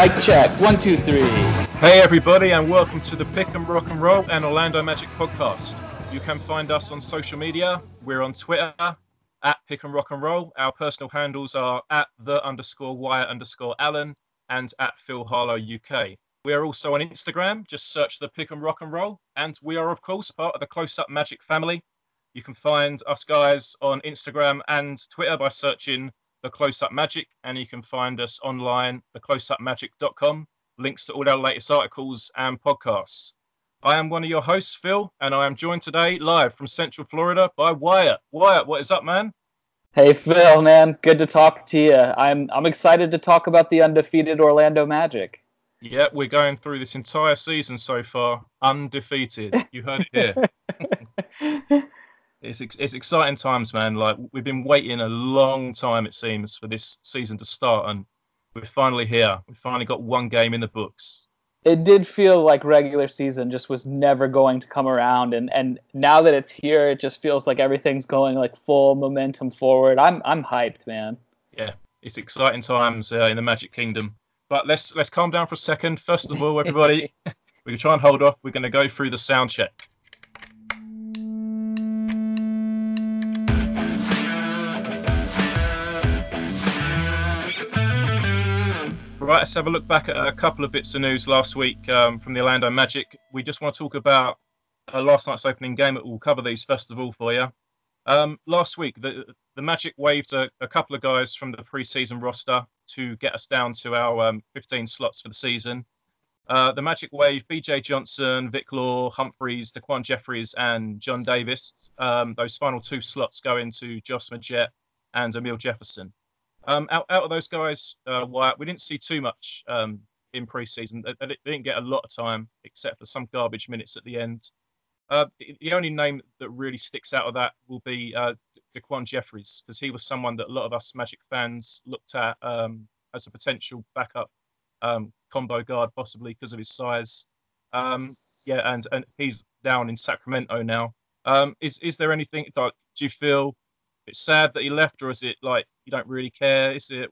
Mic check. One, two, three. Hey, everybody, and welcome to the Pick and Rock and Roll and Orlando Magic podcast. You can find us on social media. We're on Twitter at Pick and Rock and Roll. Our personal handles are at the underscore Wyatt underscore Alan and at Phil Harlow UK. We are also on Instagram. Just search the Pick and Rock and Roll. And we are, of course, part of the Close Up Magic family. You can find us guys on Instagram and Twitter by searching the Close Up Magic, and you can find us online, thecloseupmagic.com. Links to all our latest articles and podcasts. I am one of your hosts, Phil, and I am joined today live from Central Florida by Wyatt. Wyatt, what is up, man? Hey Phil, man, good to talk to you. I'm I'm excited to talk about the undefeated Orlando Magic. Yeah, we're going through this entire season so far undefeated. You heard it here. it's it's exciting times, man. Like we've been waiting a long time, it seems, for this season to start, and we're finally here. We finally got one game in the books. It did feel like regular season just was never going to come around, and and now that it's here, it just feels like everything's going like full momentum forward. I'm I'm hyped, man. Yeah, it's exciting times uh, in the Magic Kingdom. But let's let's calm down for a second. First of all, everybody, we can try and hold off. We're going to go through the sound check. Right, let's have a look back at a couple of bits of news last week um, from the Orlando Magic. We just want to talk about uh, last night's opening game. We'll cover these first of all for you. Um, last week, the the Magic waived a, a, couple of guys from the preseason roster to get us down to our um, 15 slots for the season. Uh, the Magic waived BJ Johnson, Vic Law, Humphries, Daquan Jeffries, and John Davis. Um, those final two slots go into Josh Magette and Amile Jefferson. Um, out, out of those guys, uh, Wyatt, we didn't see too much um, in preseason. They, they, didn't get a lot of time, except for some garbage minutes at the end. Uh, the, only name that really sticks out of that will be uh, Daquan Jeffries, because he was someone that a lot of us Magic fans looked at um, as a potential backup um, combo guard, possibly because of his size. Um, yeah, and and he's down in Sacramento now. Um, is is there anything? Do you feel it's sad that he left, or is it like you don't really care? Is it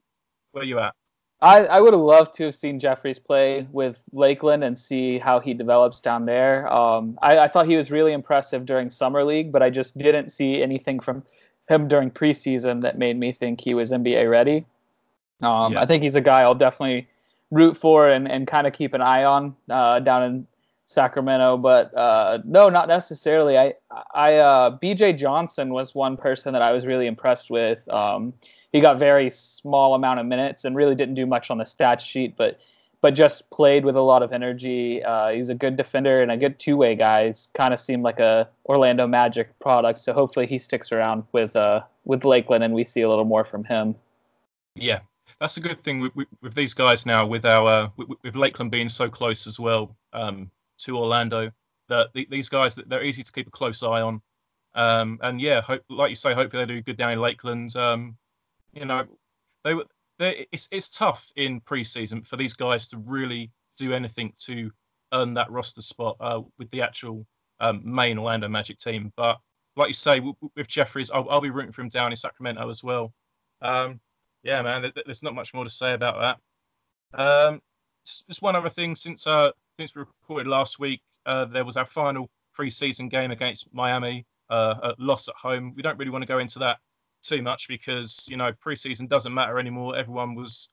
where you at? I, I would have loved to have seen Jeffries play with Lakeland and see how he develops down there. Um, I, I thought he was really impressive during summer league, but I just didn't see anything from him during preseason that made me think he was NBA ready. Um, yeah. I think he's a guy I'll definitely root for and, and kind of keep an eye on uh, down in Sacramento, but uh, no, not necessarily. I, I, uh, BJ Johnson was one person that I was really impressed with. Um, he got very small amount of minutes and really didn't do much on the stat sheet, but but just played with a lot of energy. Uh, he's a good defender and a good two way guy. He's kind of seemed like a Orlando Magic product, so hopefully he sticks around with uh, with Lakeland and we see a little more from him. Yeah, that's a good thing with, with, these guys now. With our uh, with, with, Lakeland being so close as well um, to Orlando, that the, these guys they're easy to keep a close eye on. Um, and yeah, hope, like you say, hopefully they do good down in Lakeland. Um, you know, they were it's it's tough in preseason for these guys to really do anything to earn that roster spot uh, with the actual um, main Orlando Magic team. But like you say, with, Jeffries, I'll, I'll, be rooting for him down in Sacramento as well. Um, yeah, man, there's not much more to say about that. Um, just one other thing since uh, since we recorded last week, uh, there was our final preseason game against Miami, uh, a loss at home. We don't really want to go into that too much because you know preseason doesn't matter anymore. Everyone was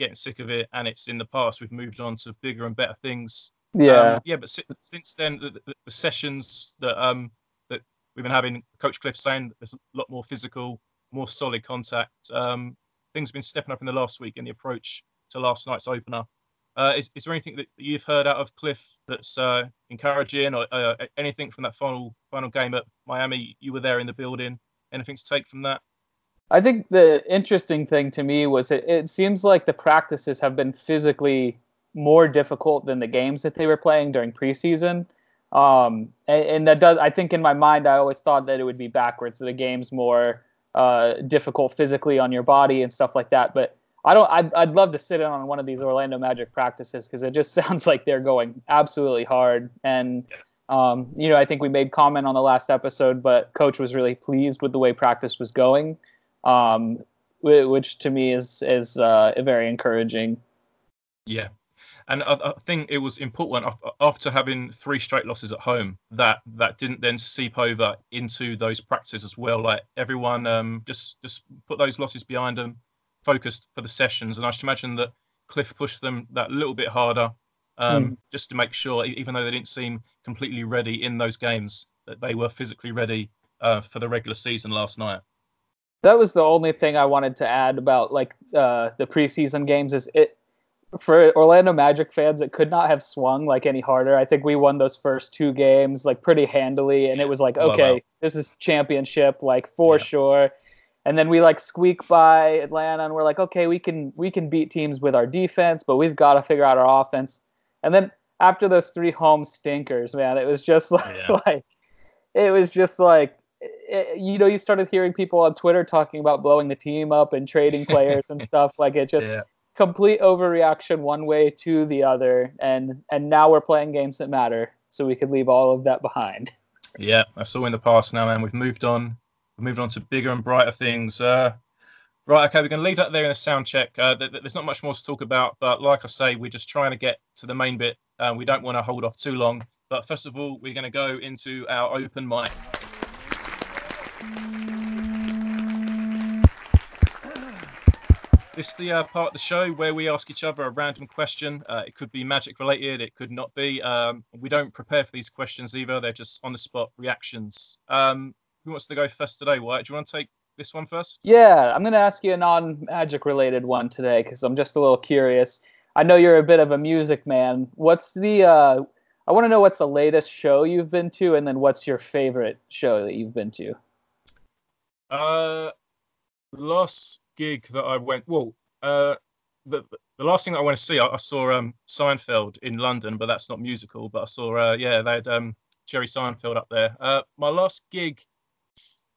getting sick of it, and it's in the past. We've moved on to bigger and better things. Yeah, um, yeah. But si- since then, the, the, the, sessions that um that we've been having, Coach Cliff saying there's a lot more physical, more solid contact. Um, things have been stepping up in the last week in the approach to last night's opener. Uh, is, is there anything that you've heard out of Cliff that's uh, encouraging, or uh, anything from that final final game at Miami? You were there in the building. Anything to take from that? I think the interesting thing to me was it, it seems like the practices have been physically more difficult than the games that they were playing during preseason. Um, and, and, that does, I think in my mind, I always thought that it would be backwards. The game's more uh, difficult physically on your body and stuff like that. But I don't, I'd, I'd love to sit in on one of these Orlando Magic practices because it just sounds like they're going absolutely hard. And, um, you know, I think we made comment on the last episode, but coach was really pleased with the way practice was going um, which to me is is uh, very encouraging. Yeah, and I, I, think it was important after having three straight losses at home that that didn't then seep over into those practices as well. Like everyone um, just just put those losses behind them, focused for the sessions, and I should imagine that Cliff pushed them that little bit harder um, mm. just to make sure, even though they didn't seem completely ready in those games, that they were physically ready uh, for the regular season last night. That was the only thing I wanted to add about like uh, the preseason games. Is it for Orlando Magic fans, it could not have swung like any harder. I think we won those first two games like pretty handily, and it was like, okay, this is championship, like for yeah. sure. And then we like squeak by Atlanta, and we're like, okay, we can we can beat teams with our defense, but we've got to figure out our offense. And then after those three home stinkers, man, it was just like, yeah. like it was just like it, you know, you started hearing people on Twitter talking about blowing the team up and trading players and stuff. Like it just yeah complete overreaction one way to the other and and now we're playing games that matter so we could leave all of that behind yeah that's all in the past now man we've moved on we've moved on to bigger and brighter things uh, right okay we're going to leave that there in the sound check uh, there's not much more to talk about but like i say we're just trying to get to the main bit uh, we don't want to hold off too long but first of all we're going to go into our open mic This is the uh, part of the show where we ask each other a random question. Uh, it could be magic related, it could not be. Um, we don't prepare for these questions either. They're just on the spot reactions. Um, who wants to go first today? Wyatt, do you want to take this one first? Yeah, I'm going to ask you a non magic related one today because I'm just a little curious. I know you're a bit of a music man. What's the, uh, I want to know what's the latest show you've been to and then what's your favorite show that you've been to? Uh, last gig that I went, well, uh, the the last thing that I went to see, I, I, saw um, Seinfeld in London, but that's not musical. But I saw, uh, yeah, they had um, Jerry Seinfeld up there. Uh, my last gig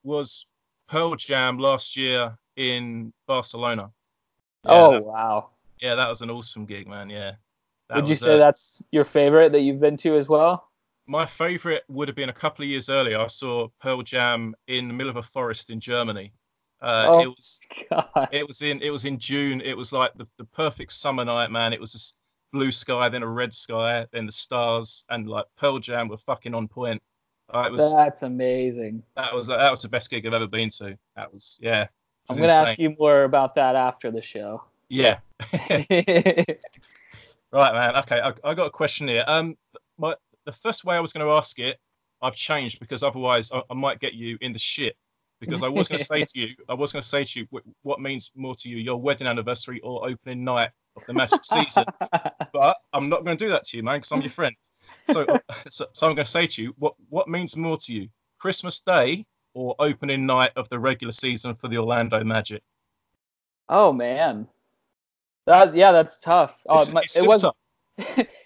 was Pearl Jam last year in Barcelona. Yeah, oh that, wow! Yeah, that was an awesome gig, man. Yeah. Would you say uh, that's your favorite that you've been to as well? My favorite would have been a couple of years earlier. I saw Pearl Jam in the middle of a forest in Germany. Uh, oh, it was God. it was in it was in June. It was like the, the perfect summer night, man. It was just blue sky, then a red sky, then the stars, and like Pearl Jam were fucking on point. Uh, was that's amazing. That was that was the best gig I've ever been to. That was yeah. Was I'm gonna insane. ask you more about that after the show. Yeah. right, man. Okay, I, I got a question here. Um, my the first way I was going to ask it, I've changed because otherwise I, I might get you in the shit because I was going to say to you, I was going to say to you, what means more to you, your wedding anniversary or opening night of the Magic season? but I'm not going to do that to you, man, because I'm your friend. So, so, so, I'm going to say to you, what what means more to you, Christmas Day or opening night of the regular season for the Orlando Magic? Oh man, that yeah, that's tough. Uh, it's, my, it's it was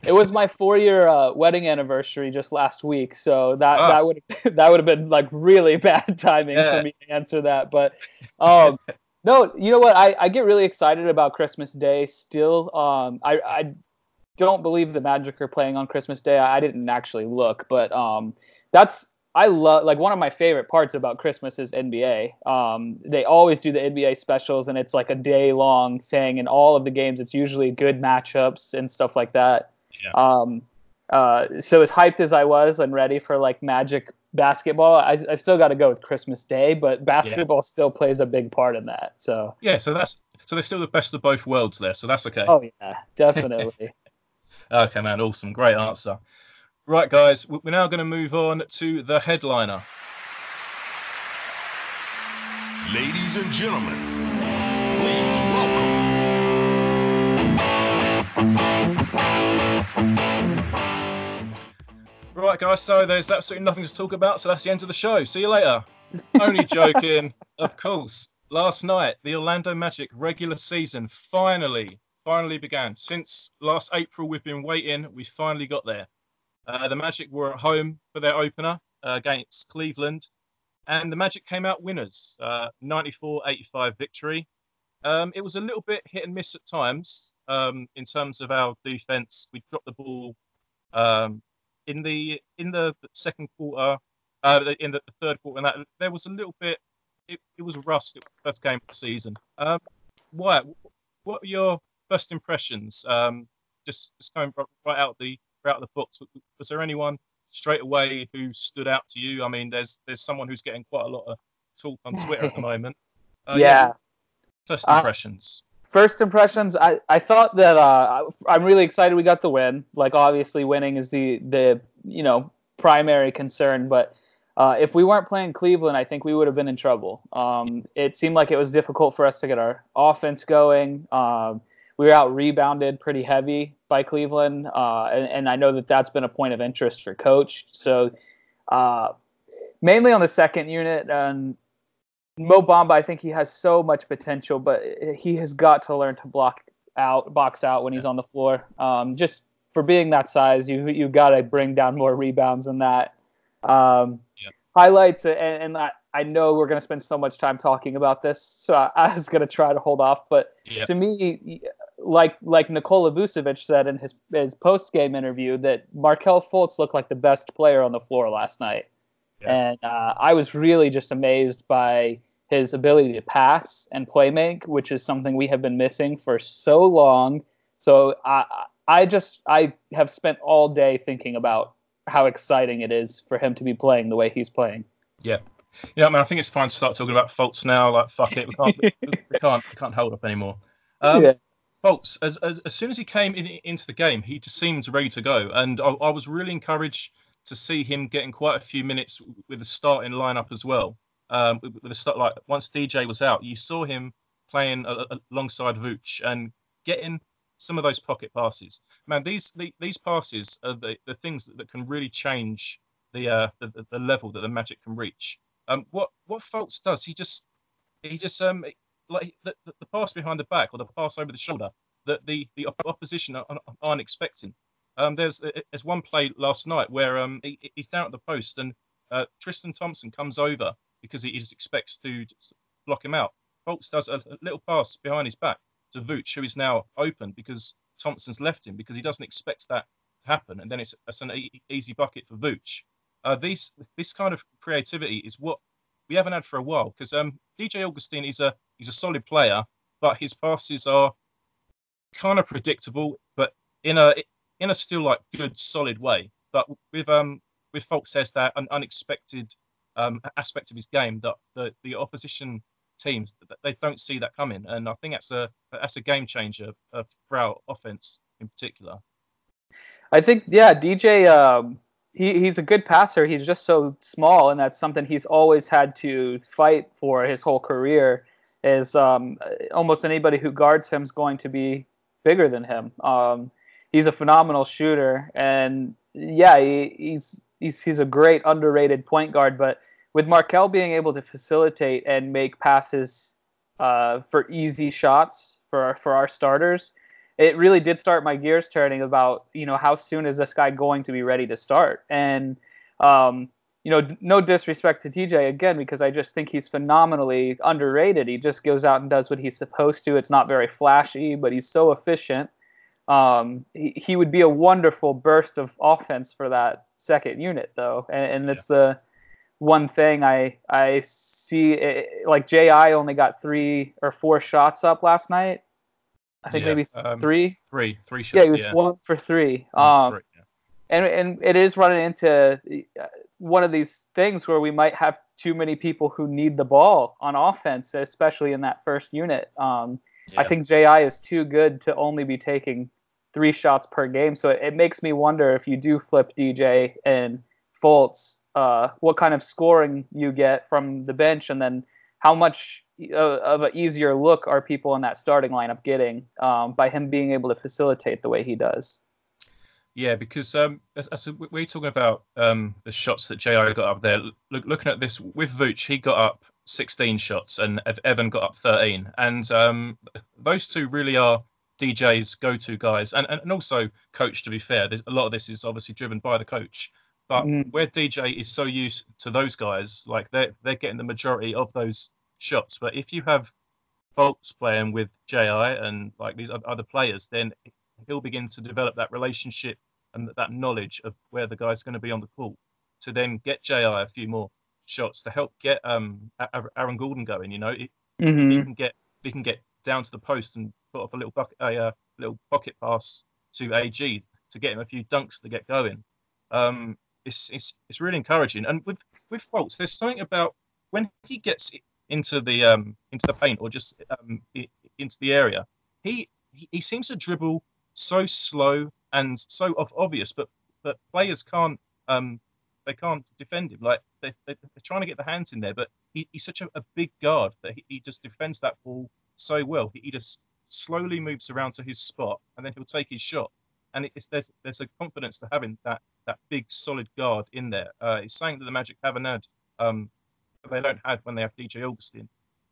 it was my four year uh, wedding anniversary just last week, so that oh. that would that would have been like really bad timing yeah. for me to answer that. But um, no, you know what? I, I get really excited about Christmas Day still. Um, I I don't believe the Magic are playing on Christmas Day. I, I didn't actually look, but um, that's I love like one of my favorite parts about Christmas is NBA. Um, they always do the NBA specials, and it's like a day long thing. And all of the games, it's usually good matchups and stuff like that. Yeah. Um, uh, so as hyped as I was and ready for like Magic basketball, I, I still got to go with Christmas Day. But basketball yeah. still plays a big part in that. So yeah, so that's so they're still the best of both worlds there. So that's okay. Oh yeah, definitely. Okay, man, awesome, great answer. Right, guys, we're now going to move on to the headliner. Ladies and gentlemen, please welcome. Right, guys, so there's absolutely nothing to talk about, so that's the end of the show. See you later. Only joking, of course. Last night, the Orlando Magic regular season finally, finally began. Since last April, we've been waiting. We finally got there. Uh, the Magic were at home for their opener uh, against Cleveland, and the Magic came out winners. Uh, 94-85 victory. Um, it was a little bit hit and miss at times um, in terms of our defense. We dropped the ball um, in the in the second quarter, uh, in the third quarter, and that there was a little bit. It, it was rust. It was first game of the season. Um, Wyatt, what are your first impressions? Um, just just going right out the out the books. Was there anyone straight away who stood out to you? I mean, there's there's someone who's getting quite a lot of talk on Twitter at the moment. Uh, yeah. yeah. First impressions. Uh, first impressions. I, I thought that uh, I'm really excited we got the win. Like obviously, winning is the the you know primary concern, but. Uh, if we weren't playing Cleveland, I think we would have been in trouble. Um, it seemed like it was difficult for us to get our offense going. Um, we were out rebounded pretty heavy by Cleveland, uh, and, and, I know that that's been a point of interest for coach. So uh, mainly on the second unit, and Mo Bamba, I think he has so much potential, but he has got to learn to block out, box out when he's on the floor. Um, just for being that size, you you got to bring down more rebounds than that. Um, yeah. Highlights, and, and I, I know we're going to spend so much time talking about this, so I, I was going to try to hold off. But yeah. to me, like like Nikola Vucevic said in his his post game interview, that Markelle Fultz looked like the best player on the floor last night, yeah. and uh, I was really just amazed by his ability to pass and play make, which is something we have been missing for so long. So I I just I have spent all day thinking about how exciting it is for him to be playing the way he's playing. Yeah. Yeah, I mean, I think it's fine to start talking about Fultz now. Like, fuck it, we can't, we can't, we can't hold up anymore. Um, yeah. Fultz, as, as, as soon as he came in, into the game, he just seemed ready to go, and I, I was really encouraged to see him getting quite a few minutes with the starting lineup as well. Um, with, with the start, like once DJ was out, you saw him playing a, a, alongside Vooch and getting some of those pocket passes. Man, these the, these passes are the, the things that, that can really change the, uh, the the level that the Magic can reach. Um, what what Fultz does, he just he just um like the, the pass behind the back or the pass over the shoulder that the the opposition aren't expecting. Um, there's there's one play last night where um he, he's down at the post and uh, Tristan Thompson comes over because he just expects to block him out. Fultz does a, a little pass behind his back to Vooch, who is now open because Thompson's left him because he doesn't expect that to happen, and then it's, it's an e- easy bucket for Vooch. Uh, these this kind of creativity is what we haven't had for a while because um, DJ Augustin is a he's a solid player, but his passes are kind of predictable, but in a in a still like good solid way. But with um with Fultz says that an unexpected um, aspect of his game that the, the opposition teams they don't see that coming, and I think that's a that's a game changer uh, for our offense in particular. I think yeah, DJ um, he, he's a good passer. He's just so small, and that's something he's always had to fight for his whole career. Is um, almost anybody who guards him is going to be bigger than him. Um, he's a phenomenal shooter, and yeah, he, he's he's he's a great underrated point guard. But with Markelle being able to facilitate and make passes uh, for easy shots for for our starters, it really did start my gears turning about you know how soon is this guy going to be ready to start and um, you know no disrespect to DJ again because I just think he's phenomenally underrated. He just goes out and does what he's supposed to. It's not very flashy, but he's so efficient. Um, he, he would be a wonderful burst of offense for that second unit though, and, and it's yeah. the one thing I I see it, like JI only got three or four shots up last night I think yeah, maybe um, three. Three, three shots. Yeah, he was yeah. one for three. Um, three, and and it is running into uh, one of these things where we might have too many people who need the ball on offense, especially in that first unit. Um, I think JI is too good to only be taking three shots per game. So it, it makes me wonder if you do flip DJ and Fultz, uh, what kind of scoring you get from the bench, and then how much of an easier look are people in that starting lineup getting um, by him being able to facilitate the way he does. Yeah, because um, as, as we're talking about um, the shots that JI got up there. Look, looking at this with Vooch, he got up 16 shots, and Evan got up 13, and um, those two really are DJ's go-to guys, and and also coach. To be fair, There's, a lot of this is obviously driven by the coach. But mm. where DJ is so used to those guys, like they're they're getting the majority of those shots. But if you have Fultz playing with JI and like these other players, then he'll begin to develop that relationship and that knowledge of where the guy's going to be on the court to then get JI a few more shots to help get um Aaron Gordon going. You know, mm-hmm. he can get he can get down to the post and put off a little bucket a uh, little pocket pass to AG to get him a few dunks to get going. Um, it's, it's it's really encouraging. And with with Fultz, there's something about when he gets into the um, into the paint or just um, into the area, he he seems to dribble so slow and so obvious, but but players can't um, they can't defend him. Like they, they, are trying to get the hands in there, but he, he's such a, a, big guard that he, he, just defends that ball so well. He, he, just slowly moves around to his spot, and then he'll take his shot. And it's, there's there's a confidence to having that that big solid guard in there. Uh, it's saying that the Magic haven't had um, they don't have when they have DJ Augustin.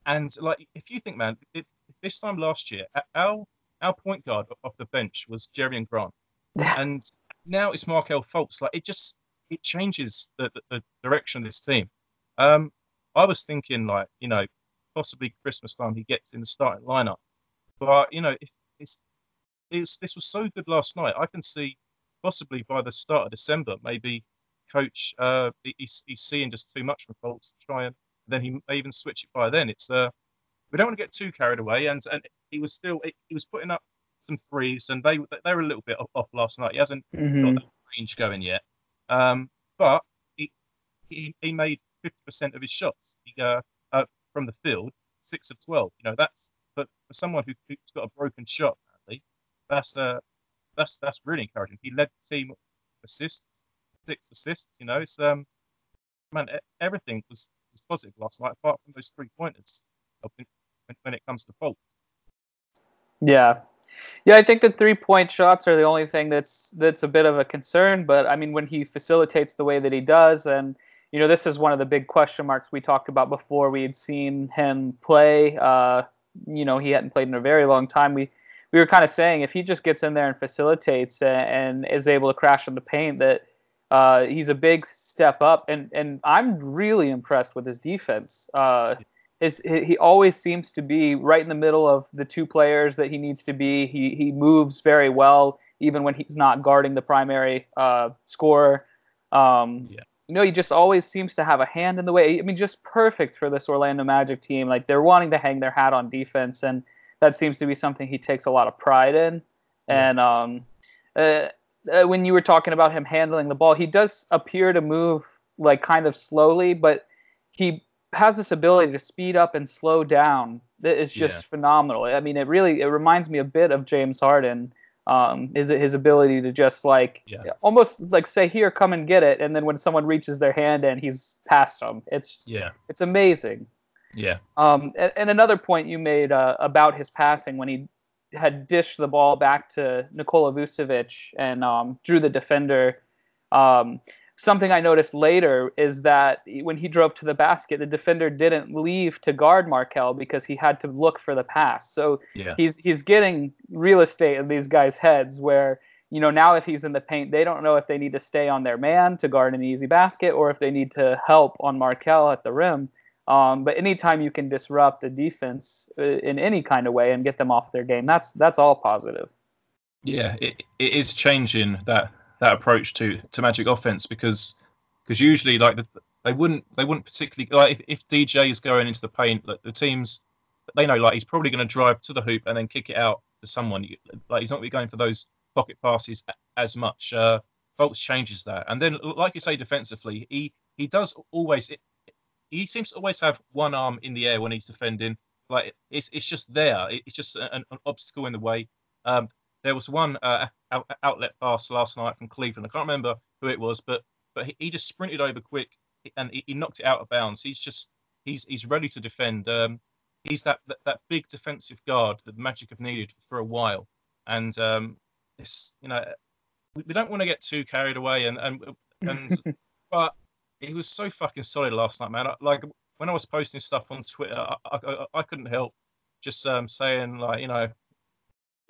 And like, if you think, man, it, this time last year, our our point guard off the bench was Jerian Grant, and now it's Markelle Fultz. Like, it just it changes the, the, the direction of this team. Um, I was thinking, like, you know, possibly Christmas time he gets in the starting lineup, but you know, if it's, it's this was so good last night, I can see possibly by the start of December, maybe coach uh, he's, he's seeing just too much from Fultz to try and then he may even switch it by then. It's uh, we don't want to get too carried away, and and he was still he was putting up some threes, and they they were a little bit off last night. He hasn't mm-hmm. got that range going yet, um, but he he, he made fifty percent of his shots he, uh, uh, from the field, six of twelve. You know that's but for someone who, has got a broken shot, apparently, that's uh that's that's really encouraging. He led the team assists six assists. You know, it's um, man, everything was, was positive last night, apart from those three pointers. When, when it comes to Fultz. Yeah, yeah, I think the three point shots are the only thing that's that's a bit of a concern. But I mean, when he facilitates the way that he does, and you know, this is one of the big question marks we talked about before we had seen him play. Uh, you know, he hadn't played in a very long time. We we were kind of saying if he just gets in there and facilitates and, and is able to crash in the paint, that uh, he's a big step up, and and I'm really impressed with his defense. Uh, his, he always seems to be right in the middle of the two players that he needs to be. He he moves very well, even when he's not guarding the primary uh, scorer. Um, yeah. You know, he just always seems to have a hand in the way. I mean, just perfect for this Orlando Magic team. Like they're wanting to hang their hat on defense, and that seems to be something he takes a lot of pride in. Yeah. And um, uh, uh, when you were talking about him handling the ball, he does appear to move like kind of slowly, but he has this ability to speed up and slow down that is just yeah. phenomenal. I mean, it really it reminds me a bit of James Harden. Um, it his ability to just like yeah. almost like say here, come and get it, and then when someone reaches their hand and he's past them, it's yeah, it's amazing. Yeah. Um, and, and another point you made uh, about his passing when he had dished the ball back to Nikola Vucevic and um, drew the defender. Um, something I noticed later is that when he drove to the basket, the defender didn't leave to guard Markelle because he had to look for the pass. So yeah. he's he's getting real estate in these guys' heads where you know now if he's in the paint, they don't know if they need to stay on their man to guard an easy basket or if they need to help on Markelle at the rim. Um, but anytime you can disrupt a defense uh, in any kind of way and get them off their game, that's that's all positive. Yeah, it, it is changing that that approach to to Magic offense because because usually like the, they wouldn't they wouldn't particularly like if, if DJ is going into the paint, like the teams they know like he's probably going to drive to the hoop and then kick it out to someone. Like he's not going to be going for those pocket passes as much. Uh, Fultz changes that, and then like you say defensively, he he does always he seems to always have one arm in the air when he's defending. Like it's it's just there. It's just an, an obstacle in the way. Um, there was one uh, outlet pass last night from Cleveland. I can't remember who it was, but but he, he just sprinted over quick and he, he, knocked it out of bounds. He's just he's he's ready to defend. Um, he's that, that, that big defensive guard that the Magic have needed for a while, and um, it's you know we, we don't want to get too carried away and and and but he was so fucking solid last night, man. Like when I was posting stuff on Twitter, I, I, I couldn't help just um, saying like, you know,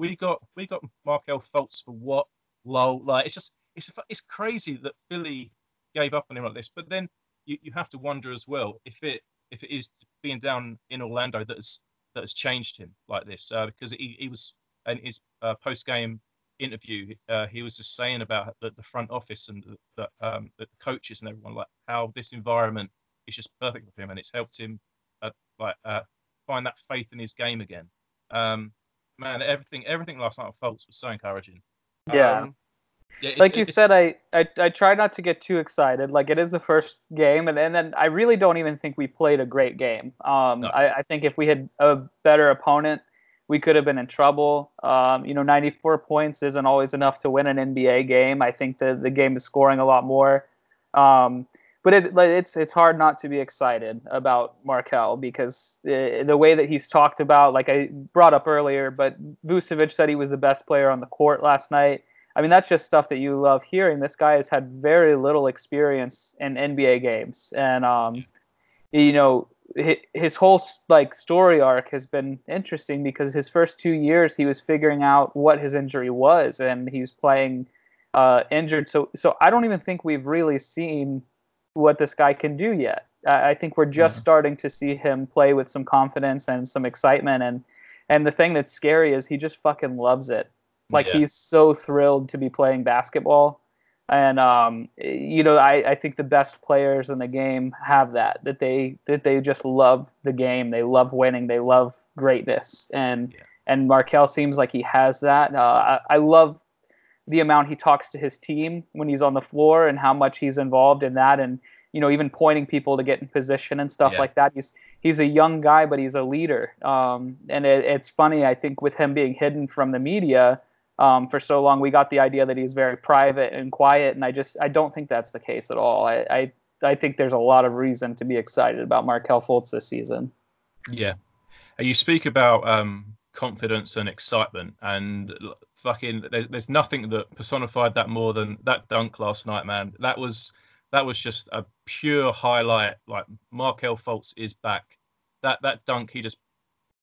we got we got Markelle Fultz for what? Lol. Like it's just it's it's crazy that Philly gave up on him like this. But then you, you have to wonder as well if it if it is being down in Orlando that has that has changed him like this uh, because he, he was in his uh, post game interview, uh, he was just saying about the, the front office and the, the, um, the, coaches and everyone, like how this environment is just perfect for him, and it's helped him uh, like uh, find that faith in his game again. Um, man, everything everything last night of Fultz was so encouraging. Yeah. Um, yeah, like you said, I, I I try not to get too excited. Like it is the first game, and, and then I really don't even think we played a great game. Um, no. I, I think if we had a better opponent, we could have been in trouble. Um, you know, 94 points isn't always enough to win an NBA game. I think the the game is scoring a lot more. Um, but it, it's it's hard not to be excited about Markelle because the, the way that he's talked about, like I brought up earlier, but Vucevic said he was the best player on the court last night. I mean, that's just stuff that you love hearing. This guy has had very little experience in NBA games, and um, you know, his whole like story arc has been interesting because his first two years he was figuring out what his injury was, and he's playing uh, injured. So, so I don't even think we've really seen what this guy can do yet. I, I think we're just mm-hmm. starting to see him play with some confidence and some excitement, and and the thing that's scary is he just fucking loves it. Like yeah. he's so thrilled to be playing basketball. And um, you know, I, I think the best players in the game have that that they that they just love the game. They love winning. They love greatness. And yeah. and Markelle seems like he has that. Uh, I, I love the amount he talks to his team when he's on the floor and how much he's involved in that and you know even pointing people to get in position and stuff yeah. like that he's he's a young guy but he's a leader um, and it, it's funny i think with him being hidden from the media um, for so long, we got the idea that he's very private and quiet, and I just I don't think that's the case at all. I I, I think there's a lot of reason to be excited about Markelle Fultz this season. Yeah, you speak about um, confidence and excitement, and fucking there's there's nothing that personified that more than that dunk last night, man. That was that was just a pure highlight. Like Markelle Fultz is back. That that dunk, he just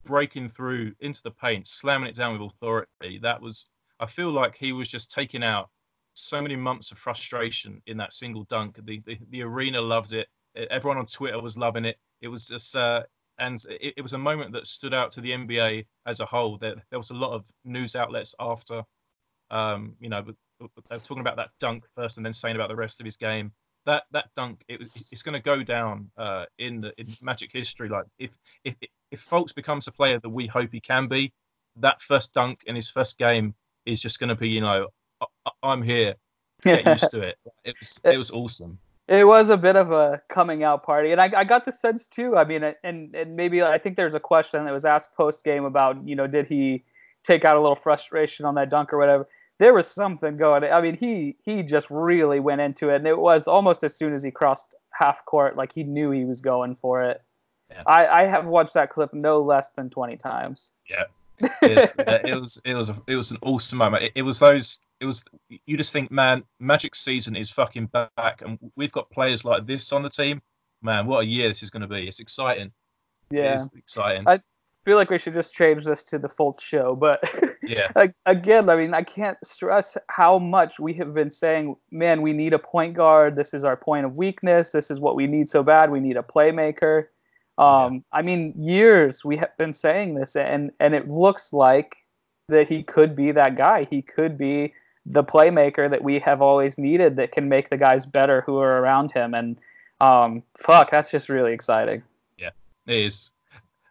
breaking through into the paint, slamming it down with authority. That was I feel like he was just taking out so many months of frustration in that single dunk. The the, the arena loved it. Everyone on Twitter was loving it. It was just uh, and it, it, was a moment that stood out to the NBA as a whole. There, there was a lot of news outlets after, um, you know, they were talking about that dunk first and then saying about the rest of his game. That that dunk, it, it's going to go down uh, in the in Magic history. Like if if if Fultz becomes a player that we hope he can be, that first dunk in his first game is just going to be, you know, I'm here. Get used to it. It was it was awesome. It was a bit of a coming out party, and I, I got the sense too. I mean, uh, and and maybe I think there's a question that was asked post game about, you know, did he take out a little frustration on that dunk or whatever? There was something going. I mean, he he just really went into it, and it was almost as soon as he crossed half court, like he knew he was going for it. Yeah. I, I have watched that clip no less than 20 times. Yeah, it, it was it was it was an awesome moment. It, it, was those it was you just think, man, Magic season is fucking back, and we've got players like this on the team. Man, what a year this is going to be! It's exciting. Yeah, exciting. I feel like we should just change this to the Fultz show, but yeah, again, I mean, I can't stress how much we have been saying, man, we need a point guard. This is our point of weakness. This is what we need so bad. We need a playmaker. Um, yeah. I mean, years we have been saying this, and and it looks like that he could be that guy. He could be the playmaker that we have always needed that can make the guys better who are around him. And um, fuck, that's just really exciting. Yeah, it is.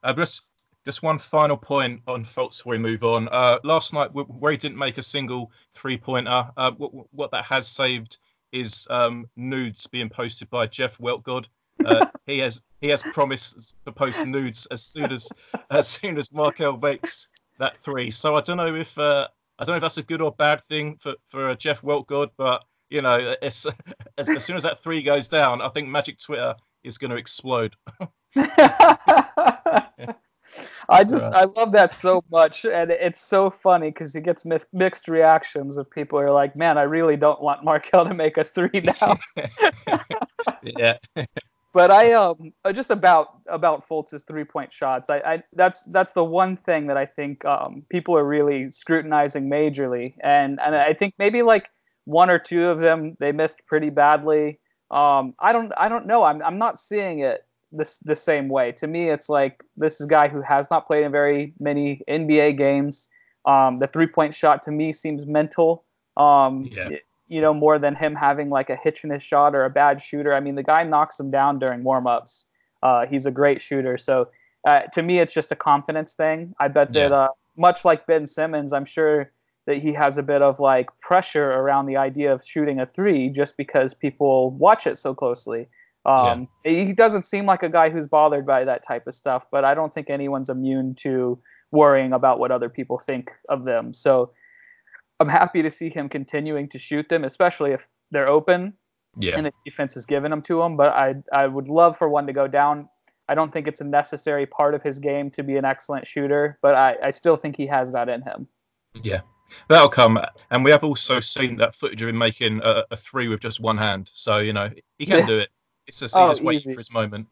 Uh, just just one final point on Fultz before we move on. Uh, last night, where he didn't make a single three pointer, uh, what, what, that has saved is um, nudes being posted by Jeff Weltgod. Uh, he has he has promised to post nudes as soon as as soon as Markelle makes that three. So I don't know if uh, I don't know if that's a good or bad thing for for uh, Jeff Weltgod, but you know, as, as soon as that three goes down, I think Magic Twitter is going to explode. I just I love that so much, and it's so funny because he gets mis- mixed reactions of people are like, "Man, I really don't want Markelle to make a three now." yeah but I um uh, just about about Fultz's three point shots. I, I that's that's the one thing that I think um, people are really scrutinizing majorly, and and I think maybe like one or two of them they missed pretty badly. Um, I don't I don't know. I'm I'm not seeing it this the same way. To me, it's like this is a guy who has not played in very many NBA games. Um, the three point shot to me seems mental. Um, yeah you know, more than him having like a hitch in his shot or a bad shooter. I mean, the guy knocks him down during warmups. Uh, he's a great shooter. So uh, to me, it's just a confidence thing. I bet yeah. that uh, much like Ben Simmons, I'm sure that he has a bit of like pressure around the idea of shooting a three just because people watch it so closely. Um, yeah. He doesn't seem like a guy who's bothered by that type of stuff, but I don't think anyone's immune to worrying about what other people think of them. So I'm happy to see him continuing to shoot them, especially if they're open yeah. and the defense is giving them to him. But I I would love for one to go down. I don't think it's a necessary part of his game to be an excellent shooter, but I, I still think he has that in him. Yeah, that'll come. And we have also seen that footage of him making a, a three with just one hand. So, you know, he can do it. It's just, he's oh, just waiting for his moment.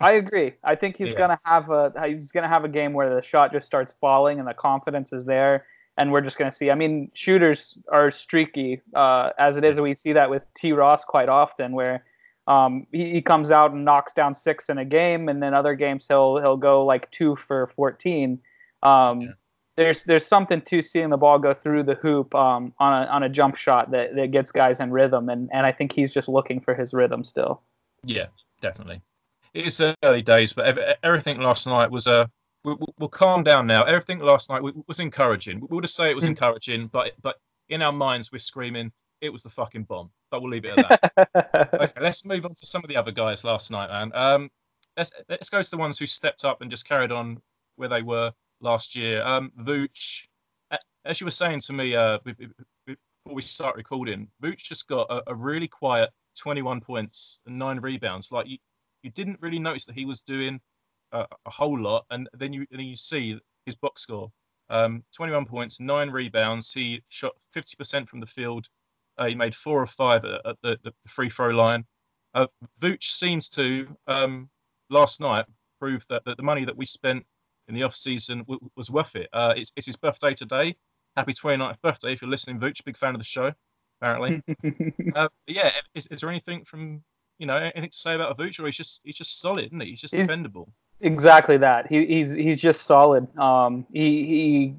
I agree. I think he's yeah. gonna have a he's gonna have a game where the shot just starts falling and the confidence is there, and we're just gonna see. I mean, shooters are streaky uh, as it is. We see that with T. Ross quite often, where um, he, he, comes out and knocks down six in a game, and then other games he'll he'll go like two for fourteen. Um, yeah. There's there's something to seeing the ball go through the hoop um, on a on a jump shot that, that gets guys in rhythm, and, and I think he's just looking for his rhythm still. Yeah, definitely it's early days, but everything last night was a. We'll, we'll, calm down now. Everything last night was encouraging. We'll just say it was hmm. encouraging, but but in our minds we're screaming it was the fucking bomb. But we'll leave it at that. okay, let's move on to some of the other guys last night, man. Um, let's let's go to the ones who stepped up and just carried on where they were last year. Um, Vooch, as you were saying to me uh, before we start recording, Vooch just got a, a really quiet 21 points and nine rebounds. Like you, you didn't really notice that he was doing a, a whole lot, and then you then you see his box score: um, 21 points, nine rebounds. He shot 50% from the field. Uh, he made four or five at, at the, the, free throw line. Uh, Vooch seems to um, last night prove that, that the money that we spent in the off season w- was worth it. Uh, it's, it's his birthday today. Happy 29th birthday if you're listening, Vooch. Big fan of the show, apparently. uh, yeah, is, is, there anything from you know anything to say about Vooch, or he's just he's just solid, isn't he? He's just he's, dependable. Exactly that. He, he's he's just solid. Um, he he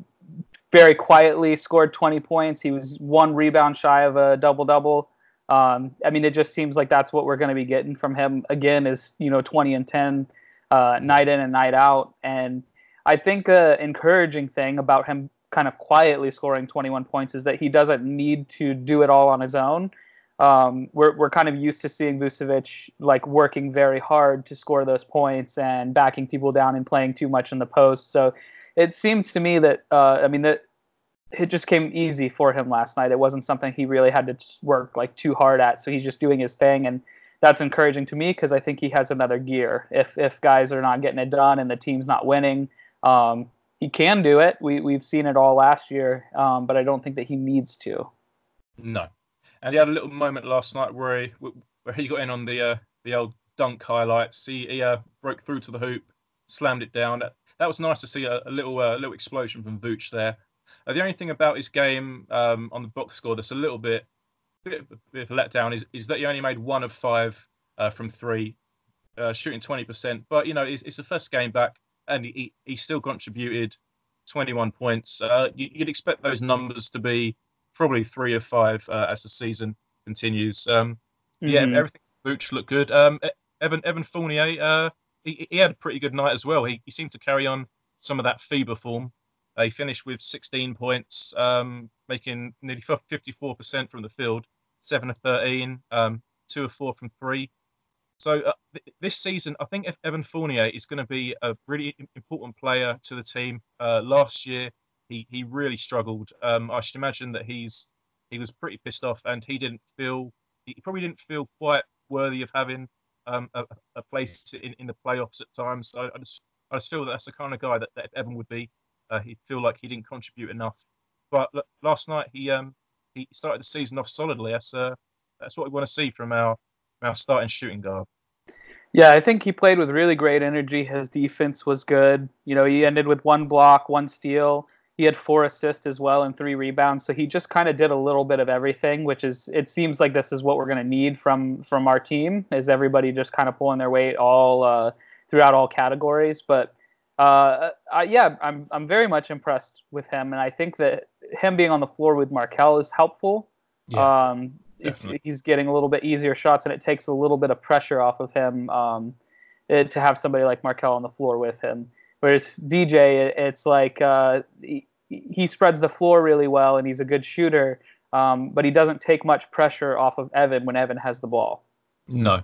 very quietly scored 20 points. He was one rebound shy of a double double. Um, I mean, it just seems like that's what we're going to be getting from him again. Is you know 20 and 10 uh, night in and night out. And I think the encouraging thing about him kind of quietly scoring 21 points is that he doesn't need to do it all on his own um, we're we're kind of used to seeing Vucevic like working very hard to score those points and backing people down and playing too much in the post. So it seems to me that uh, I mean that it just came easy for him last night. It wasn't something he really had to work like too hard at. So he's just doing his thing, and that's encouraging to me because I think he has another gear. If if guys are not getting it done and the team's not winning, um, he can do it. We we've seen it all last year, um, but I don't think that he needs to. No, and he had a little moment last night where he where he got in on the uh, the old dunk highlights. He, he uh, broke through to the hoop, slammed it down. That, that was nice to see a, a little uh, little explosion from Vooch there. Uh, the only thing about his game um, on the box score that's a little bit bit, bit of a letdown is, is that he only made one of five uh, from three, uh, shooting 20%. But you know, it's, it's the first game back, and he, he still contributed 21 points. Uh, you, would expect those numbers to be probably three or five uh, as the season continues. Um, mm-hmm. Yeah, everything Vooch looked good. Um, Evan Evan Fournier, uh, he, he had a pretty good night as well. He, he seemed to carry on some of that FIBA form. Uh, he finished with 16 points, um, making nearly 54% from the field, 7 of 13, um, 2 of 4 from 3. So uh, th- this season, I think Evan Fournier is going to be a really important player to the team. Uh, last year, he he really struggled. Um, I should imagine that he's he was pretty pissed off, and he didn't feel he probably didn't feel quite worthy of having um, a, a, place in, in the playoffs at times. So I just I just feel that that's the kind of guy that, that Evan would be. Uh, he'd feel like he didn't contribute enough. But last night he um he started the season off solidly. That's uh that's what we want to see from our our starting shooting guard. Yeah, I think he played with really great energy. His defense was good. You know, he ended with one block, one steal. He had four assists as well and three rebounds. So he just kind of did a little bit of everything, which is it seems like this is what we're going to need from from our team is everybody just kind of pulling their weight all uh, throughout all categories. But uh, I, yeah, I'm I'm very much impressed with him, and I think that him being on the floor with Markelle is helpful. Yeah, um, he's getting a little bit easier shots, and it takes a little bit of pressure off of him um, it, eh, to have somebody like Markelle on the floor with him. Whereas DJ, it's like uh, he spreads the floor really well and he's a good shooter, um, but he doesn't take much pressure off of Evan when Evan has the ball. No,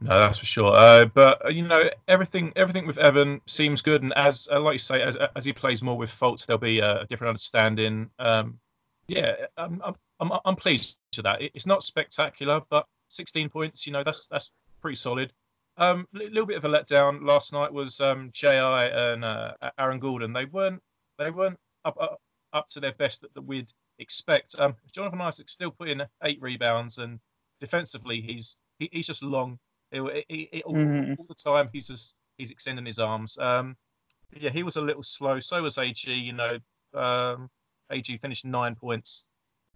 no, that's for sure. Uh, but uh, you know, everything everything with Evan seems good, and as uh, like you say, as as he plays more with Fultz, there'll be a different understanding. Um, yeah, I'm, I'm I'm pleased to that. It's not spectacular, but 16 points, you know, that's that's pretty solid. A um, little bit of a letdown last night was um, JI and uh, Aaron Gordon. They weren't they weren't up up, up to their best that, that we'd expect. Um, Jonathan Isaac still put in eight rebounds, and defensively he's he, he's just long. He, he, he, all, mm-hmm. all, the time he's just he's extending his arms. Um, yeah, he was a little slow. So was AG. You know, um, AG finished nine points,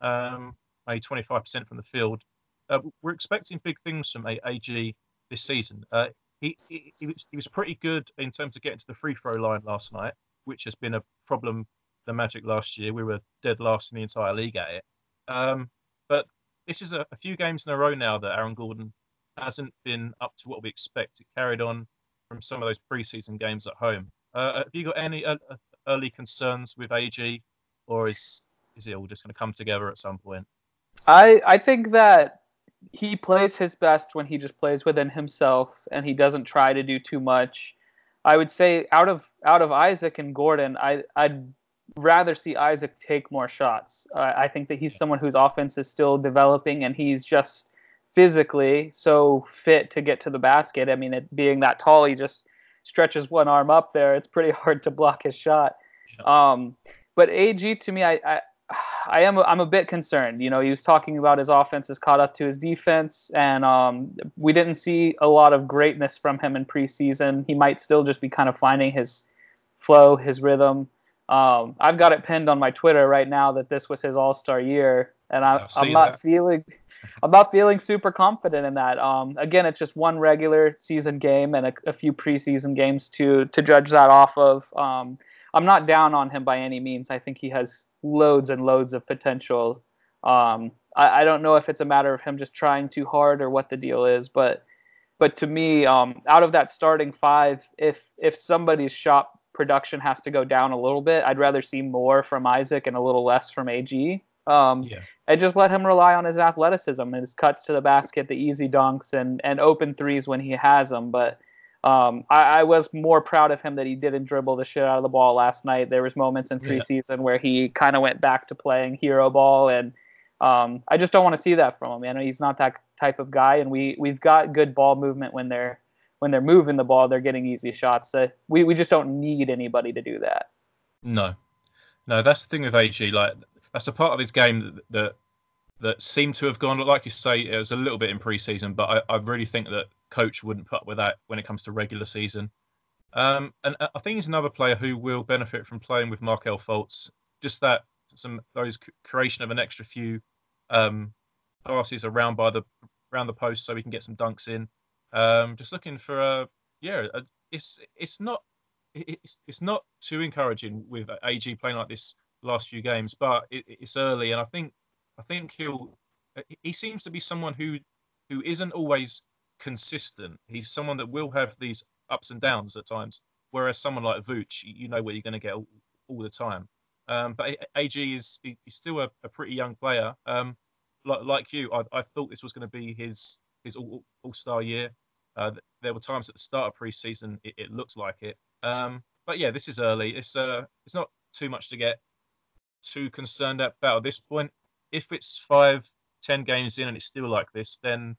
um, made twenty five percent from the field. Uh, we're expecting big things from AG this season. Uh, he, he, he, was, he was pretty good in terms of getting to the free throw line last night, which has been a problem the Magic last year. We were dead last in the entire league at it. Um, but this is a, a, few games in a row now that Aaron Gordon hasn't been up to what we expect. It carried on from some of those preseason games at home. Uh, have you got any uh, uh early concerns with AG, or is is it all just going to come together at some point? I I think that he plays his best when he just plays within himself and he doesn't try to do too much. I would say out of out of Isaac and Gordon, I I'd rather see Isaac take more shots. Uh, I think that he's someone whose offense is still developing and he's just physically so fit to get to the basket. I mean, it, being that tall, he just stretches one arm up there. It's pretty hard to block his shot. Um, but AG to me, I, I I am I'm a bit concerned. You know, he was talking about his offense has caught up to his defense, and um, we didn't see a lot of greatness from him in preseason. He might still just be kind of finding his flow, his rhythm. Um, I've got it pinned on my Twitter right now that this was his All Star year, and I, am not that. feeling I'm not feeling super confident in that. Um, again, it's just one regular season game and a, a, few preseason games to to judge that off of. Um, I'm not down on him by any means. I think he has loads and loads of potential. Um, I, I, don't know if it's a matter of him just trying too hard or what the deal is, but but to me, um, out of that starting five, if if somebody's shop production has to go down a little bit, I'd rather see more from Isaac and a little less from AG. Um, yeah. And just let him rely on his athleticism and his cuts to the basket, the easy dunks, and and open threes when he has them. But um, I, I, was more proud of him that he didn't dribble the shit out of the ball last night. There was moments in preseason yeah. where he kind of went back to playing hero ball, and um, I just don't want to see that from him. I know he's not that type of guy, and we we've got good ball movement when they're when they're moving the ball, they're getting easy shots. So we we just don't need anybody to do that. No, no, that's the thing with AG. Like that's a part of his game that, that that seemed to have gone. Like you say, it was a little bit in preseason, but I, I really think that coach wouldn't put up with that when it comes to regular season. Um, and I think he's another player who will benefit from playing with Markelle Fultz. Just that some those creation of an extra few um, passes around by the around the post so we can get some dunks in. Um, just looking for a yeah, a, it's it's not it's it's not too encouraging with AG playing like this last few games, but it, it's early, and I think I think he'll he seems to be someone who who isn't always consistent. He's someone that will have these ups and downs at times, whereas someone like Vooch, you know where you're going to get all, all the time. Um, but AG is he's still a, a pretty young player. Um, like, like you, I, I thought this was going to be his his all, star year. Uh, there were times at the start of preseason it, it looked like it. Um, but yeah, this is early. It's uh, it's not too much to get too concerned about at this point. If it's five, ten games in and it's still like this, then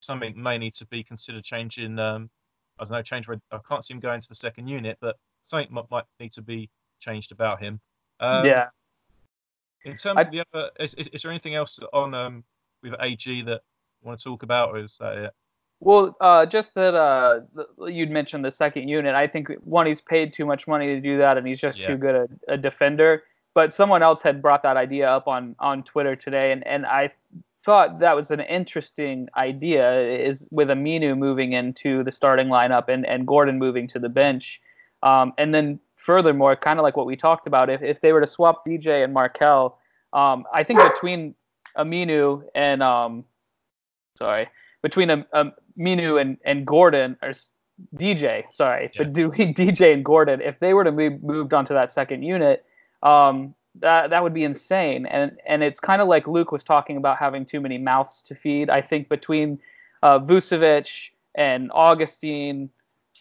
something may need to be considered changing. Um, I don't know, change. I can't see him going to the second unit, but something might, might need to be changed about him. Um, yeah. In terms I, of the other, is, is, is, there anything else on um, with AG that you want to talk about, or is that it? Well, uh, just that uh, you'd mentioned the second unit. I think one, he's paid too much money to do that, and he's just yeah. too good a, a, defender. But someone else had brought that idea up on on Twitter today, and, and I thought that was an interesting idea. Is with Aminu moving into the starting lineup and and Gordon moving to the bench, um, and then furthermore, kind of like what we talked about, if if they were to swap DJ and Markelle, um, I think between Aminu and um, sorry between a, a Minu and, and Gordon or DJ, sorry, yeah. but do DJ and Gordon, if they were to be moved onto that second unit, um, that that would be insane. And and it's kind of like Luke was talking about having too many mouths to feed. I think between uh, Vucevic and Augustin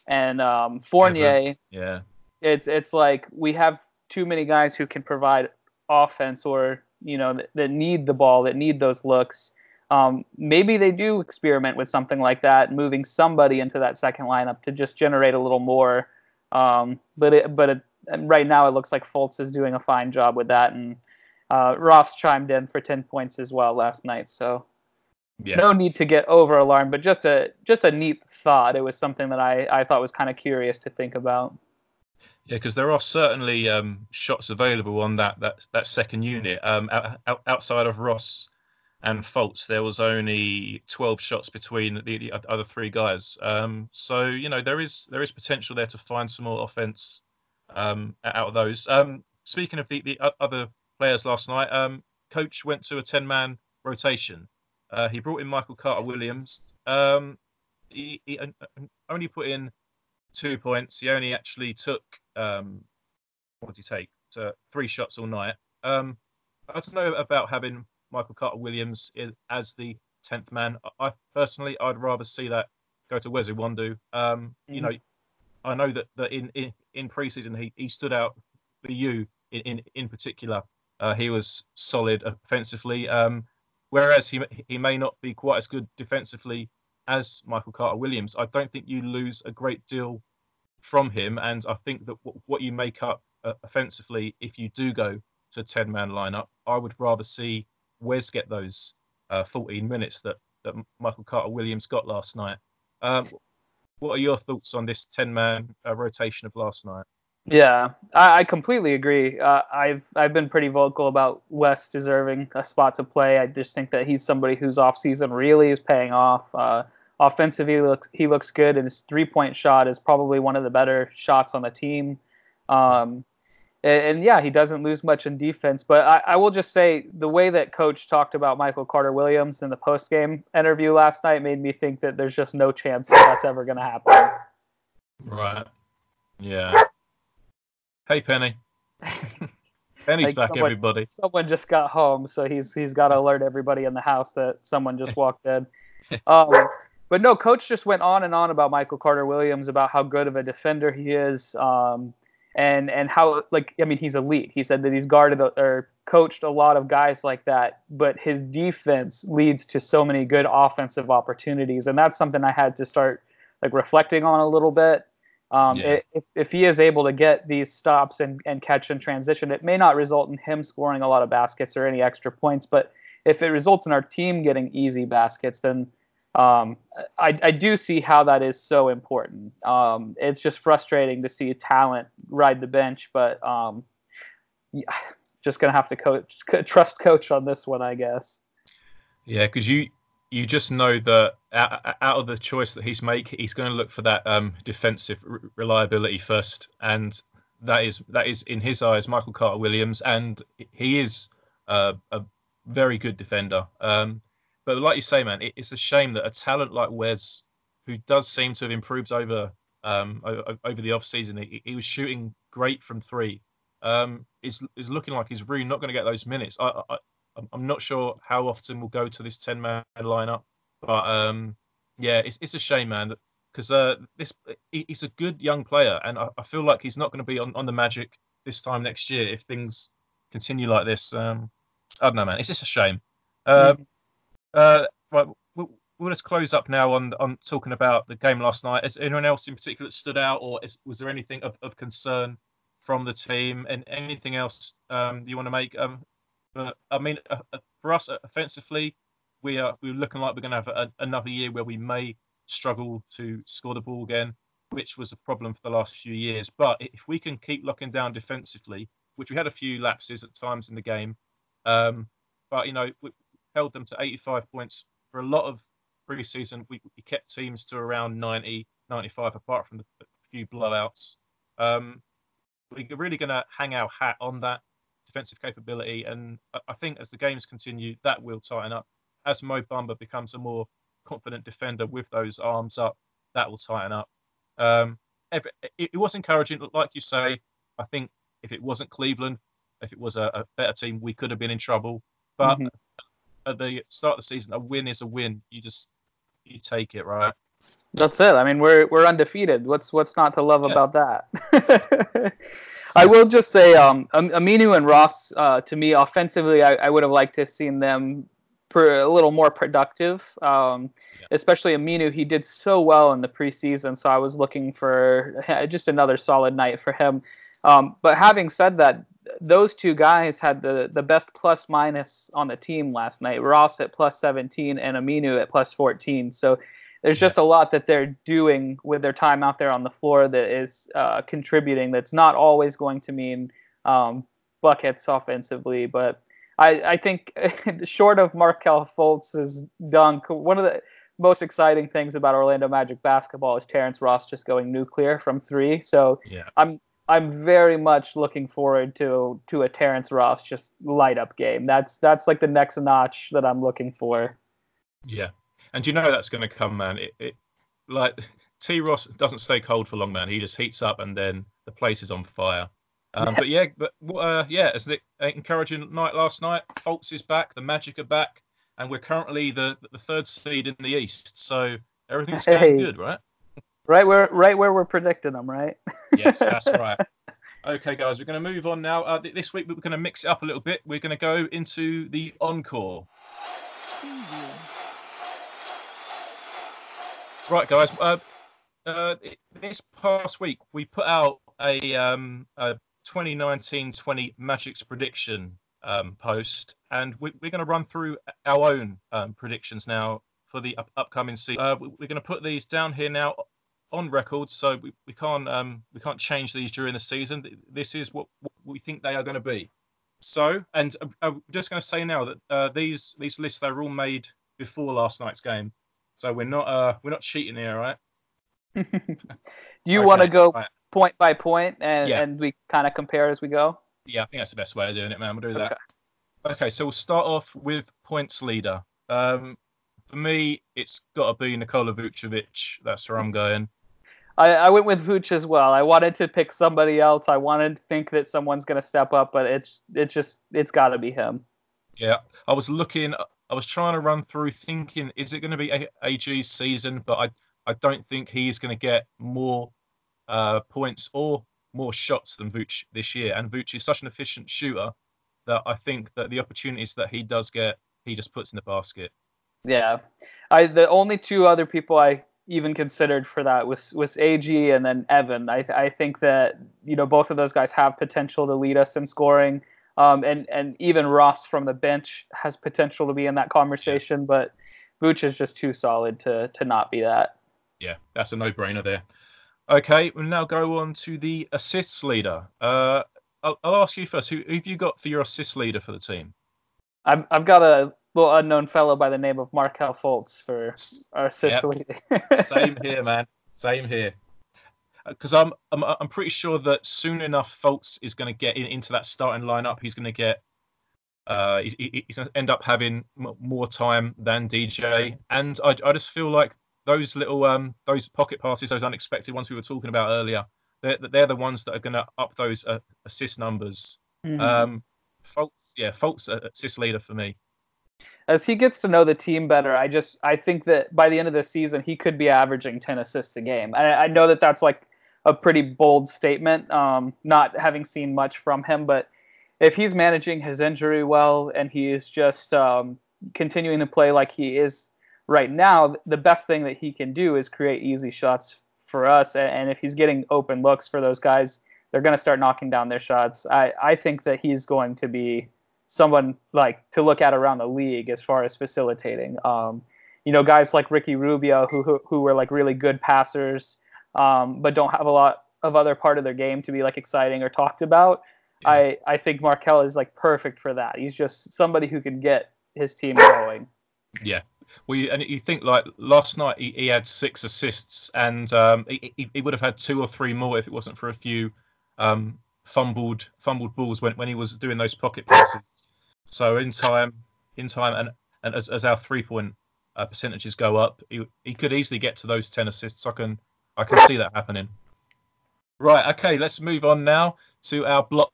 and um, Fournier, yeah, it's it's like we have too many guys who can provide offense or you know that, that need the ball, that need those looks. Um, maybe they do experiment with something like that, moving somebody into that second lineup to just generate a little more. Um, but it, but it, right now it looks like Fultz is doing a fine job with that, and uh, Ross chimed in for ten points as well last night. So yeah. no need to get over alarmed, but just a just a neat thought. It was something that I I thought was kind of curious to think about. Yeah, because there are certainly um, shots available on that that that second unit. Um, out, outside of Ross and Fultz, there was only 12 shots between the, the other three guys. Um, so you know there is there is potential there to find some more offense um, out of those. Um, speaking of the, the other players last night, um, coach went to a 10 man rotation. Uh, he brought in Michael Carter Williams. Um, he, he, only put in two points. He only actually took um, what did he take? To three shots all night. I don't know about having Michael Carter Williams as the tenth man. I personally, I'd rather see that go to Wes Iwundu. Um, mm. You know, I know that, that in, in, in preseason he, he stood out for you in in, in particular. Uh, he was solid offensively. Um, whereas he he may not be quite as good defensively as Michael Carter Williams. I don't think you lose a great deal from him, and I think that w- what you make up uh, offensively, if you do go to a ten man lineup, I would rather see Wes get those uh, 14 minutes that that Michael Carter Williams got last night. Um, what are your thoughts on this 10 man uh, rotation of last night? Yeah, I, I completely agree. Uh, I've I've been pretty vocal about Wes deserving a spot to play. I just think that he's somebody whose off season really is paying off. Uh, offensively, he looks he looks good, and his three point shot is probably one of the better shots on the team. Um, and, and, yeah, he doesn't lose much in defense. But I, I, will just say the way that Coach talked about Michael Carter Williams in the post game interview last night made me think that there's just no chance that that's ever going to happen. Right. Yeah. Hey, Penny. Penny's back, someone, everybody. Someone just got home, so he's he's got to alert everybody in the house that someone just walked in. Um, but no, coach just went on and on about Michael Carter Williams, about how good of a defender he is, um, and and how like I mean he's elite. He said that he's guarded or coached a lot of guys like that, but his defense leads to so many good offensive opportunities, and that's something I had to start like reflecting on a little bit. Um, yeah. if, if he is able to get these stops and, and catch and transition, it may not result in him scoring a lot of baskets or any extra points. But if it results in our team getting easy baskets, then um, I, I do see how that is so important. Um, it's just frustrating to see talent ride the bench, but um, yeah, just gonna have to coach, trust coach on this one, I guess. Yeah, because you you just know that out, of the choice that he's make, he's going to look for that um, defensive reliability first, and that is that is in his eyes Michael Carter Williams, and he is uh, a very good defender. Um, but like you say, man, it, it's a shame that a talent like Wes, who does seem to have improved over um, over the off season, he, he, was shooting great from three. Um, is is looking like he's really not going to get those minutes. I, I I'm not sure how often we'll go to this 10 man lineup, but um, yeah, it's, it's a shame, man, because uh, this he's a good young player, and I, I feel like he's not going to be on, on the Magic this time next year if things continue like this. Um, I don't know, man. It's just a shame. Uh, uh, we'll, just close up now on on talking about the game last night. Is anyone else in particular that stood out, or is, was there anything of, of concern from the team, and anything else um, you want to make? Um, but I mean, uh, uh, for us uh, offensively, we are we're looking like we're going to have a, another year where we may struggle to score the ball again, which was a problem for the last few years. But if we can keep locking down defensively, which we had a few lapses at times in the game, um, but you know held them to 85 points for a lot of preseason. We, we kept teams to around 90, 95, apart from the few blowouts. Um, we're really going to hang our hat on that defensive capability. And I think as the games continue, that will tighten up. As Mo Bamba becomes a more confident defender with those arms up, that will tighten up. Um, it, it was encouraging, like you say. I think if it wasn't Cleveland, if it was a, a better team, we could have been in trouble. But mm-hmm. At the start of the season, a win is a win. You just you take it, right? That's it. I mean, we're we're undefeated. What's what's not to love yeah. about that? I will just say, um, Aminu and Ross, uh, to me, offensively, I, I would have liked to have seen them per, a little more productive. Um, yeah. Especially Aminu, he did so well in the preseason, so I was looking for just another solid night for him. Um, but having said that, those two guys had the, the best plus minus on the team last night. Ross at plus 17 and Aminu at plus 14. So there's just a lot that they're doing with their time out there on the floor that is uh, contributing. That's not always going to mean um, buckets offensively, but I, I think short of Markelle Fultz's dunk, one of the most exciting things about Orlando Magic basketball is Terrence Ross just going nuclear from three. So yeah. I'm I'm very much looking forward to to a Terrence Ross just light up game. That's that's like the next notch that I'm looking for. Yeah, and you know that's going to come, man. It, it like T Ross doesn't stay cold for long, man. He just heats up and then the place is on fire. Um, but yeah, but uh, yeah, as the encouraging night last night. Fultz is back, the Magic are back, and we're currently the the third seed in the East. So everything's going hey. good, right? Right where right where we're predicting them, right? yes, that's right. Okay, guys, we're going to move on now. Uh, this week we're going to mix it up a little bit. We're going to go into the encore. Right, guys. Uh, uh, this past week we put out a, um, a 2019-20 Magic's prediction um, post, and we, are going to run through our own um, predictions now for the up- upcoming season. Uh, we, are going to put these down here now on record, so we, we can't um, we can't change these during the season. This is what, what we think they are going to be. So, and uh, I'm just going to say now that uh, these these lists they were all made before last night's game, so we're not uh, we're not cheating here, right? you okay, want to go right point by point and, yeah. and we kind of compare as we go? Yeah, I think that's the best way of doing it, man. We'll do that. Okay, okay so we'll start off with points leader. Um, for me, it's got to be Nikola Vucevic. That's where I'm going. I, I went with Vuce as well. I wanted to pick somebody else. I wanted to think that someone's going to step up, but it's it's just it's got to be him. Yeah, I was looking. I was trying to run through, thinking, is it going to be AG's season? But I I don't think he's going to get more uh, points or more shots than Vooch this year. And Vooch is such an efficient shooter that I think that the opportunities that he does get, he just puts in the basket. Yeah, I the only two other people I even considered for that was was AG and then Evan. I I think that you know both of those guys have potential to lead us in scoring. Um, and and even Ross from the bench has potential to be in that conversation, but Vooch is just too solid to to not be that. Yeah, that's a no-brainer there. Okay, we'll now go on to the assists leader. Uh, I'll, I'll ask you first. Who, who have you got for your assist leader for the team? I've, I've got a little unknown fellow by the name of Markelle Fultz for our assist yep. leader. Same here, man. Same here. Because uh, I'm, I'm I'm pretty sure that soon enough Fultz is going to get in, into that starting lineup. He's going to get uh, he, he's going to end up having more time than DJ, and I, I just feel like those little um those pocket passes, those unexpected ones we were talking about earlier, they're they're the ones that are going to up those uh, assist numbers. Mm-hmm. Um, Fultz, yeah, Fultz uh, assist leader for me. As he gets to know the team better, I just I think that by the end of the season he could be averaging ten assists a game. I, I know that that's like a pretty bold statement, um, not having seen much from him, but if he's managing his injury well and he is just um, continuing to play like he is right now, the best thing that he can do is create easy shots for us. And if he's getting open looks for those guys, they're going to start knocking down their shots. I, I think that he's going to be someone like to look at around the league as far as facilitating. Um, you know, guys like Ricky Rubio who who, who were like really good passers, um, but don't have a lot of other part of their game to be like exciting or talked about. Yeah. I I think Markelle is like perfect for that. He's just somebody who can get his team going. Yeah, well, you, and you think like last night he, he had six assists, and um, he, he, would have had two or three more if it wasn't for a few um, fumbled fumbled balls when, when he was doing those pocket passes. So in time, in time, and, and as, as our three point uh, percentages go up, he, he could easily get to those ten assists. I can I can see that happening. Right. Okay. Let's move on now to our block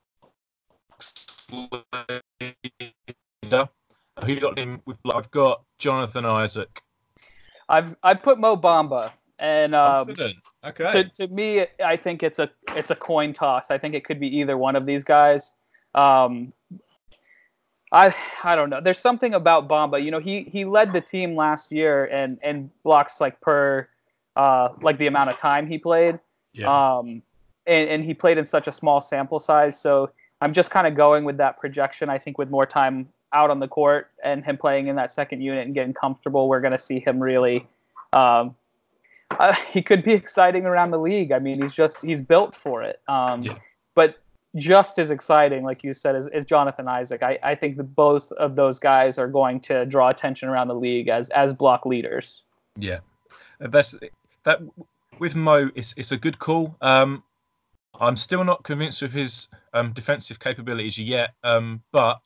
leader. Who got him with? I've got Jonathan Isaac. I've I put Mo Bamba, and um, okay. To, to me, I think it's a it's a coin toss. I think it could be either one of these guys. Um, I I don't know. There's something about Bamba. You know, he he led the team last year and and blocks like per uh like the amount of time he played. Yeah. Um, and and he played in such a small sample size, so I'm just kind of going with that projection. I think with more time out on the court and him playing in that second unit and getting comfortable, we're going to see him really. Um, uh, he could be exciting around the league. I mean, he's just he's built for it. Um, Yeah. But just as exciting, like you said, as, as Jonathan Isaac. I, I think that both of those guys are going to draw attention around the league as as block leaders. Yeah, Uh, that's that. With Mo, it's it's a good call. Um, I'm still not convinced with his um, defensive capabilities yet. Um, but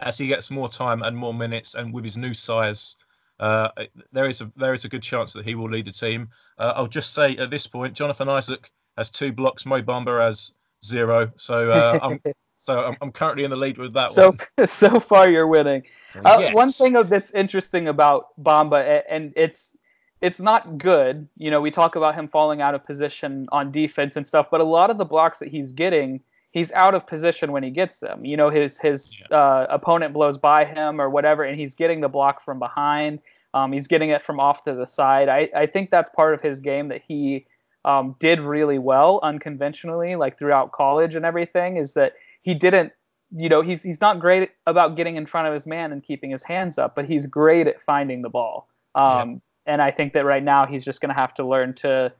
as he gets more time and more minutes, and with his new size, uh, there is a there is a good chance that he will lead the team. Uh, I'll just say at this point, Jonathan Isaac has two blocks. Mo Bamba has zero. So uh, I'm so I'm, I'm currently in the lead with that so one. so far you're winning. Uh, Yes. One thing that's interesting about Bamba, and it's it's not good. You know, we talk about him falling out of position on defense and stuff, but a lot of the blocks that he's getting, he's out of position when he gets them. You know, his his uh, opponent blows by him or whatever, and he's getting the block from behind. Um, he's getting it from off to the side. I, I think that's part of his game that he um, did really well unconventionally, like throughout college and everything, is that he didn't you know he's he's not great about getting in front of his man and keeping his hands up, but he's great at finding the ball. Um, And I think that right now he's just going to have to learn to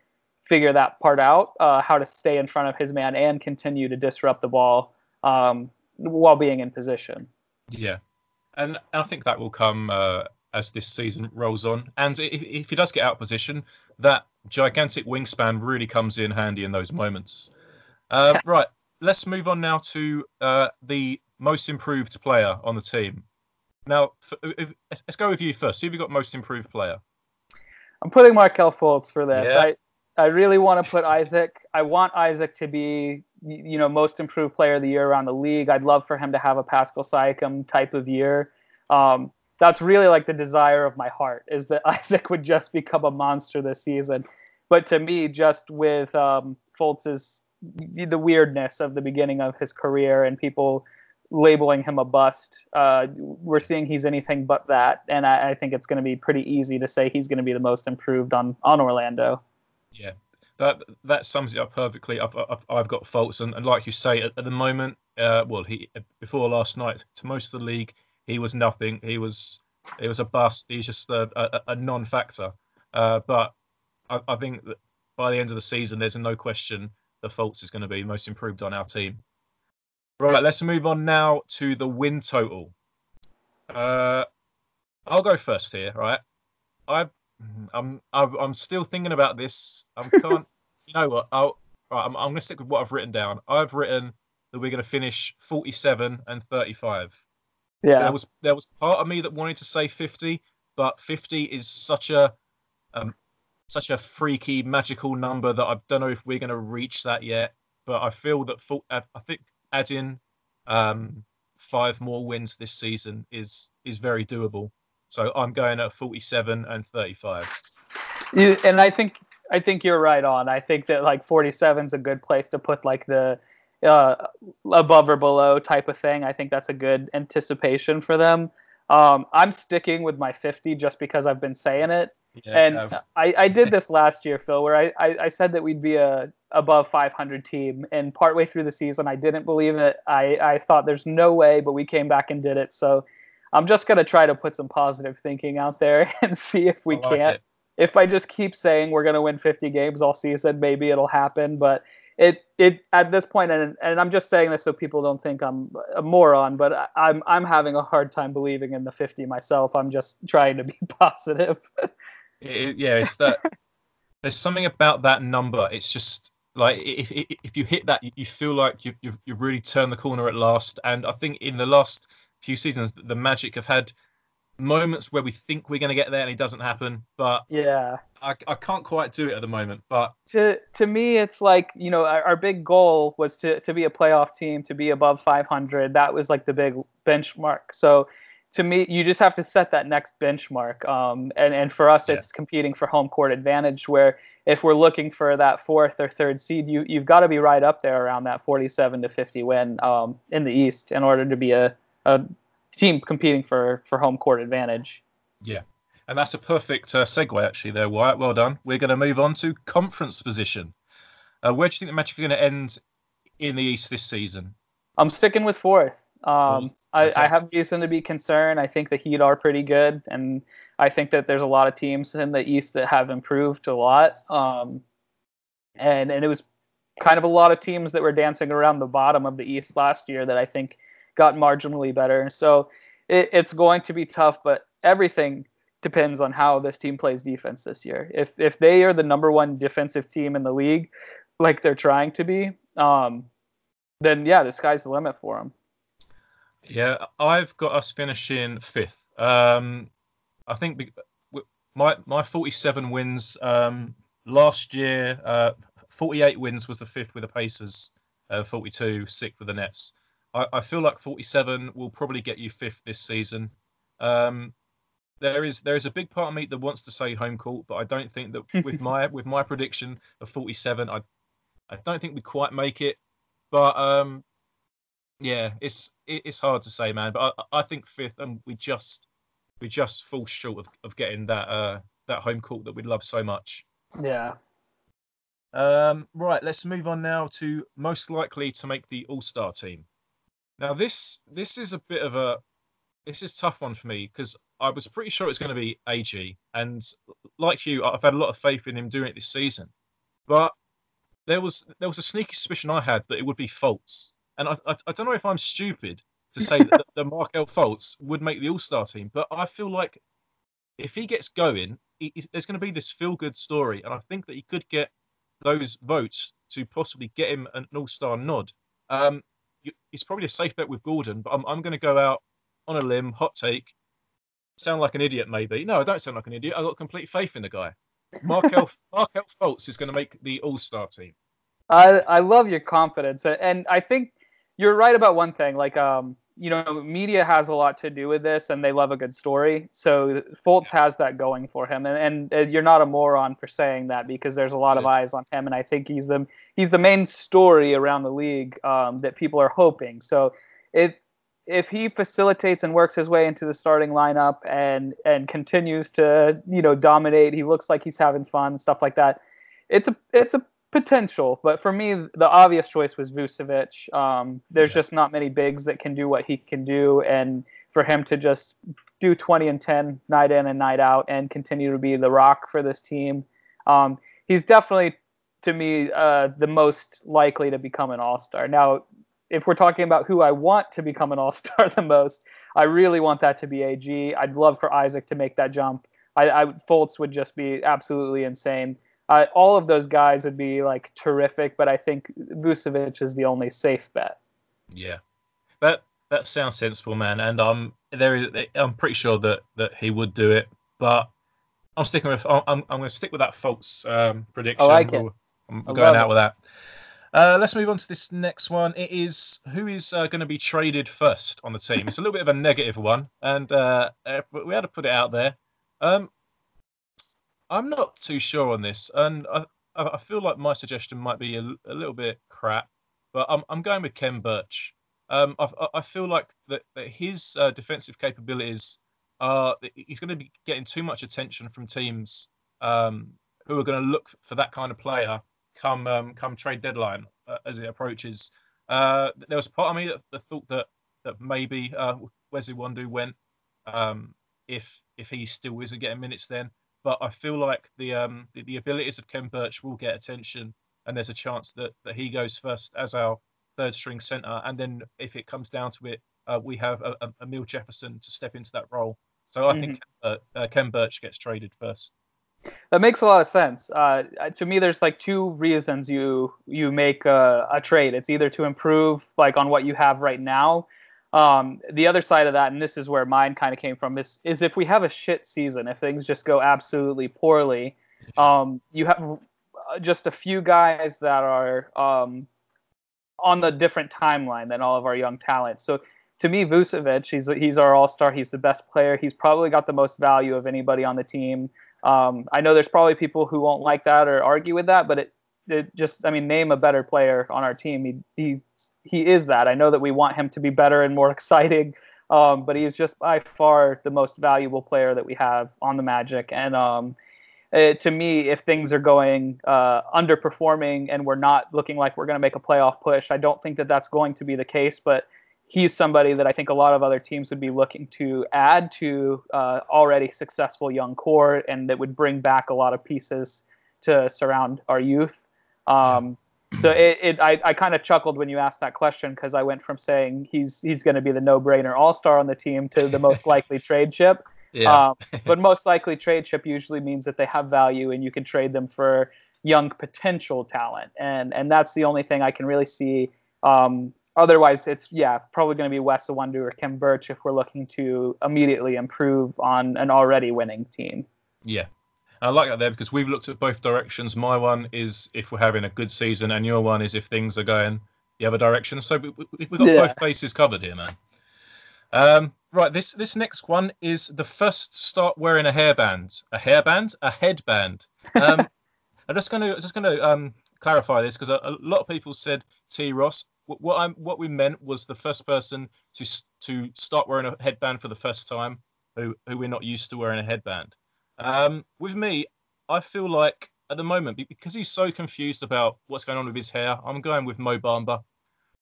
figure that part out, uh, how to stay in front of his man and continue to disrupt the ball um, while being in position. Yeah, and I think that will come uh, as this season rolls on. And if, if he does get out of position, that gigantic wingspan really comes in handy in those moments. Uh, right, let's move on now to uh, the most improved player on the team. Now, f- if- let's let's go with you first. Who have you got most improved player? I'm putting Markelle Fultz for this. Yeah. I I really want to put Isaac. I want Isaac to be you know most improved player of the year around the league. I'd love for him to have a Pascal Siakam type of year. Um, that's really like the desire of my heart is that Isaac would just become a monster this season. But to me, just with um, Fultz's the weirdness of the beginning of his career and people labeling him a bust, uh, we're seeing he's anything but that, and I, I think it's going to be pretty easy to say he's going to be the most improved on on Orlando. Yeah, that that sums it up perfectly. I've I've, I've got Fultz, and, and like you say, at, at the moment, uh, well, he before last night, to most of the league, he was nothing. He was he was a bust. He's just a, a, a non-factor. Uh, but I, I think that by the end of the season, there's no question the Fultz is going to be most improved on our team. Right, let's move on now to the win total. Uh, I'll go first here. Right, I I'm I'm, I'm still thinking about this. I can't. you know what? I'll, right, I'm I'm going to stick with what I've written down. I've written that we're going to finish 47 and 35. Yeah, There was there was part of me that wanted to say 50, but 50 is such a um such a freaky magical number that I don't know if we're going to reach that yet. But I feel that I think adding um five more wins this season is is very doable. So I'm going at 47 and 35. You- and I think I think you're right on. I think that like 47 is a good place to put like the uh, above or below type of thing. I think that's a good anticipation for them. Um, I'm sticking with my 50 just because I've been saying it. Yeah, and I, I did this last year, Phil, where I, I, I said that we'd be a above 500 team, and partway through the season, I didn't believe it. I, I thought there's no way, but we came back and did it. So I'm just gonna try to put some positive thinking out there and see if we like can't. it. If I just keep saying we're gonna win 50 games all season, maybe it'll happen. But it it at this point, and and I'm just saying this so people don't think I'm a moron, but I- I'm I'm having a hard time believing in the 50 myself. I'm just trying to be positive. It- yeah, it's that. there's something about that number. It's just like if if, you hit that, you- feel like you, you've you've really turned the corner at last. And I think in the last few seasons, the Magic have had moments where we think we're going to get there and it doesn't happen. But yeah, I, I can't quite do it at the moment. But to to me, it's like you know our, our big goal was to to be a playoff team, to be above 500. That was like the big benchmark. So to me, you just have to set that next benchmark. Um, and and for us, yeah. it's competing for home court advantage. Where if we're looking for that fourth or third seed, you you've got to be right up there around that 47 to 50 win um, in the East in order to be a, a team competing for for home court advantage. Yeah. And that's a perfect uh, segue, actually, there, Wyatt. Well done. We're going to move on to conference position. Uh, where do you think the Magic are going to end in the East this season? I'm sticking with fourth. Um, I, I, have reason to be concerned. I think the Heat are pretty good, and I think that there's a lot of teams in the East that have improved a lot. Um, and and it was kind of a lot of teams that were dancing around the bottom of the East last year that I think got marginally better. So it, it's going to be tough, but everything depends on how this team plays defense this year. If if they are the number one defensive team in the league, like they're trying to be, um, then yeah, the sky's the limit for them. Yeah, I've got us finishing fifth. Um, I think my my 47 wins um, last year, uh, 48 wins was the fifth with the Pacers, uh, 42 sixth with the Nets. I, I, feel like 47 will probably get you fifth this season. Um, there is there is a big part of me that wants to say home court, but I don't think that with my with my prediction of 47, I I don't think we quite make it. But um, yeah, it's it's hard to say, man. But I, I think fifth, and we just we just fall short of, of getting that uh that home court that we love so much. Yeah. Um, right, let's move on now to most likely to make the All Star team. Now this this is a bit of a this is tough one for me because I was pretty sure it's going to be AG, and like you, I've had a lot of faith in him doing it this season. But there was there was a sneaky suspicion I had that it would be Fultz, and I I, I don't know if I'm stupid to say that the Markelle Fultz would make the All Star team, but I feel like if he gets going, he, there's going to be this feel good story, and I think that he could get those votes to possibly get him an All Star nod. Um, it's probably a safe bet with Gordon, but I'm, I'm going to go out on a limb, hot take. Sound like an idiot, maybe. No, I don't sound like an idiot. I've got complete faith in the guy. Markelle, Markelle Fultz is going to make the All Star team. I I love your confidence, and I think you're right about one thing. Like, um, you know, media has a lot to do with this, and they love a good story. So Fultz has that going for him, and, and you're not a moron for saying that because there's a lot of eyes on him, and I think he's the he's the main story around the league um, that people are hoping. So if if he facilitates and works his way into the starting lineup and and continues to you know dominate, he looks like he's having fun and stuff like that. It's a it's a potential, but for me, the obvious choice was Vucevic. Um, there's yeah. just not many bigs that can do what he can do, and for him to just do 20 and 10 night in and night out and continue to be the rock for this team, um, he's definitely to me uh, the most likely to become an All Star. Now, if we're talking about who I want to become an All Star the most, I really want that to be AG. I'd love for Isaac to make that jump. I, I Fultz would just be absolutely insane. Uh, all of those guys would be like terrific, but I think Vucevic is the only safe bet. Yeah, that that sounds sensible, man. And um, there is, I'm pretty sure that that he would do it, but I'm sticking with I'm I'm going to stick with that Fultz um, prediction. I like it. I'm going out it. with that. Uh, let's move on to this next one. It is who is uh, going to be traded first on the team. It's a little bit of a negative one, and uh, uh we had to put it out there. Um, I'm not too sure on this, and I, I feel like my suggestion might be a, a little bit crap, but I'm, I'm going with Khem Birch. Um, I, I feel like that, that his uh, defensive capabilities are he's going to be getting too much attention from teams um, who are going to look for that kind of player come um, come trade deadline uh, as it approaches. Uh, there was part of me that, that thought that that maybe uh, Wesley Iwundu went um, if if he still isn't getting minutes then but I feel like the um the, the abilities of Khem Birch will get attention, and there's a chance that that he goes first as our third string center, and then if it comes down to it, uh, we have a, a, Amile Jefferson to step into that role. So I mm-hmm. think uh, uh, Khem Birch gets traded first. That makes a lot of sense. Uh, to me, there's like two reasons you you make a, a, trade. It's either to improve like on what you have right now, Um, the other side of that, and this is where mine kind of came from, is is if we have a shit season, if things just go absolutely poorly, um, you have uh, just a few guys that are um, on the different timeline than all of our young talent. So to me, Vucevic, he's he's our all star. He's the best player. He's probably got the most value of anybody on the team. Um, I know there's probably people who won't like that or argue with that, but it it just I mean, name a better player on our team. He he he is that. I know that we want him to be better and more exciting, um, but he is just by far the most valuable player that we have on the Magic. And um, it, to me, if things are going uh, underperforming and we're not looking like we're going to make a playoff push, I don't think that that's going to be the case. But he's somebody that I think a lot of other teams would be looking to add to uh, already successful young core, and that would bring back a lot of pieces to surround our youth. Um, so it, it I, I kind of chuckled when you asked that question because I went from saying he's he's going to be the no-brainer all-star on the team to the most likely trade chip. Yeah. Um, but most likely trade chip usually means that they have value and you can trade them for young potential talent, and and that's the only thing I can really see. Um, otherwise, it's yeah probably going to be Wes Iwundu or Khem Birch if we're looking to immediately improve on an already winning team. Yeah, I like that there because we've looked at both directions. My one is if we're having a good season, and your one is if things are going the other direction. So we, have got Yeah. both bases covered here, man. Um, right, this this next one is the first start wearing a hairband, a hairband, a headband. Um, I'm just going to just going to um, clarify this because a, a lot of people said T Ross. What, I'm what we meant was the first person to to start wearing a headband for the first time, who who we're not used to wearing a headband. Um, with me, I feel like at the moment because he's so confused about what's going on with his hair, I'm going with Mo Bamba.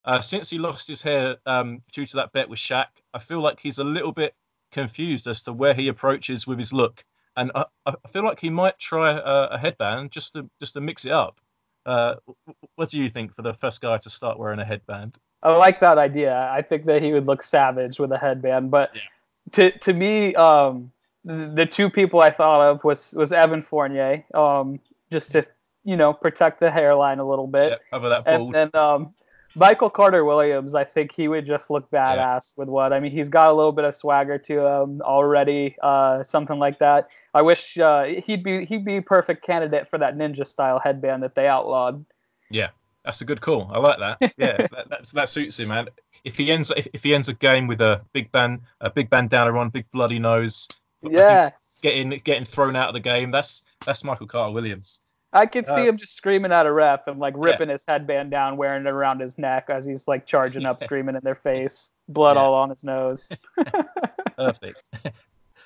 Uh, since he lost his hair um, due to that bet with Shaq, I feel like he's a little bit confused as to where he approaches with his look, and I, I feel like he might try a, a headband just to just to mix it up. Uh, what do you think for the first guy to start wearing a headband? I like that idea. I think that he would look savage with a headband. But Yeah. to to me, um, the, two people I thought of was was Evan Fournier, um, just to you know protect the hairline a little bit, Yeah, over that and then um, Michael Carter Williams. I think he would just look badass with what I mean. He's got a little bit of swagger to him already, uh, something like that. I wish uh, he'd be he'd be a perfect candidate for that ninja style headband that they outlawed. Yeah, that's a good call. I like that. Yeah, that, that's, that suits him, man. If he ends if, if he ends a game with a big band a big bandana on, big bloody nose, Yeah. getting getting thrown out of the game. That's that's Michael Carter Williams. I could see Uh, him just screaming at a ref and like Yeah. ripping his headband down, wearing it around his neck as he's like charging up, screaming in their face, blood Yeah. all on his nose. Perfect.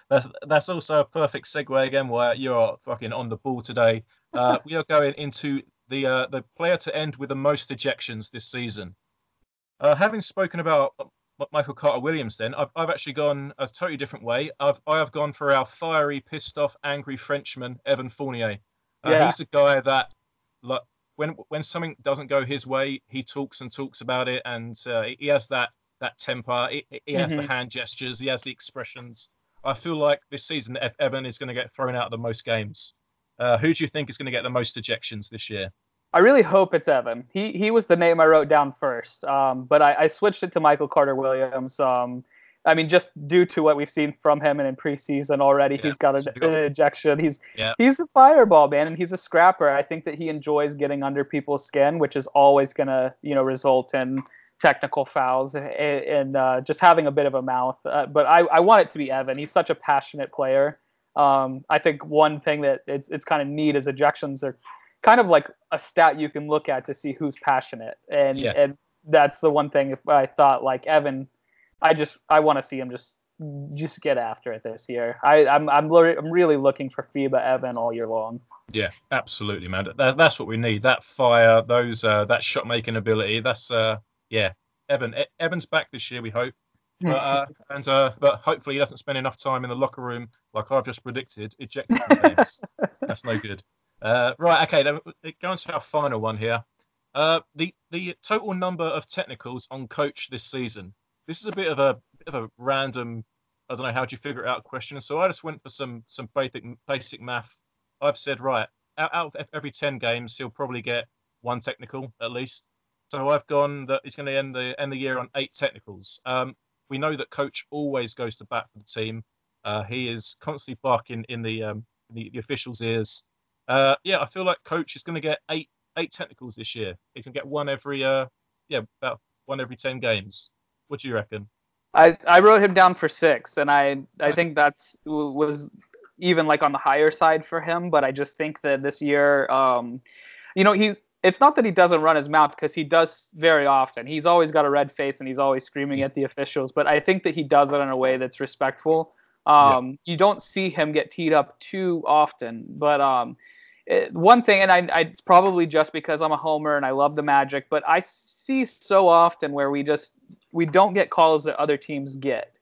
that's that's also a perfect segue again. Why you're fucking on the ball today. Uh, we are going into the uh, the player to end with the most ejections this season. Uh, having spoken about Michael Carter Williams, then I've, I've actually gone a totally different way. I've I have gone for our fiery, pissed off, angry Frenchman Evan Fournier. Uh, Yeah. He's a guy that like when when something doesn't go his way, he talks and talks about it, and uh, he has that that temper. He, he has the Mhm. hand gestures. He has the expressions. I feel like this season Ev- Evan is going to get thrown out of the most games. Uh, who do you think is going to get the most ejections this year? I really hope it's Evan. He he was the name I wrote down first, um, but I, I switched it to Michael Carter Williams. Um, I mean, just due to what we've seen from him and in preseason already, Yeah, he's got an, an ejection. He's Yeah. he's a fireball man, and he's a scrapper. I think that he enjoys getting under people's skin, which is always gonna you know result in technical fouls and, and uh, just having a bit of a mouth. Uh, but I, I want it to be Evan. He's such a passionate player. Um, I think one thing that it's it's kind of neat is ejections are kind of like a stat you can look at to see who's passionate, and Yeah. and that's the one thing. If I thought like Evan, I just I want to see him just just get after it this year. I I'm I'm, I'm really looking for FIBA Evan all year long. Yeah, absolutely, man. That, that's what we need. That fire, those uh, that shot making ability. That's uh, yeah. Evan E- Evan's back this year. We hope. But, uh, and uh, but hopefully he doesn't spend enough time in the locker room like I've just predicted, ejected from games. That's no good. Uh, right, okay. Then going to our final one here. Uh, the the total number of technicals on coach this season. This is a bit of a bit of a random. I don't know how do you figure it out question. So I just went for some some basic basic math. I've said right out, out of every ten games he'll probably get one technical at least. So I've gone that he's going to end the end the year on eight technicals. Um, we know that coach always goes to bat for the team. Uh, he is constantly barking in the um, the, the officials' ears. Uh, yeah, I feel like coach is going to get eight eight technicals this year. He can get one every uh, yeah about one every ten games. What do you reckon? I, I wrote him down for six, and I I think that's was even like on the higher side for him. But I just think that this year, um, you know, he's it's not that he doesn't run his mouth because he does very often. He's always got a red face and he's always screaming at the officials. But I think that he does it in a way that's respectful. Um, yeah. You don't see him get teed up too often, but um, it, one thing, and I, I, it's probably just because I'm a homer and I love the Magic, but I see so often where we just we don't get calls that other teams get.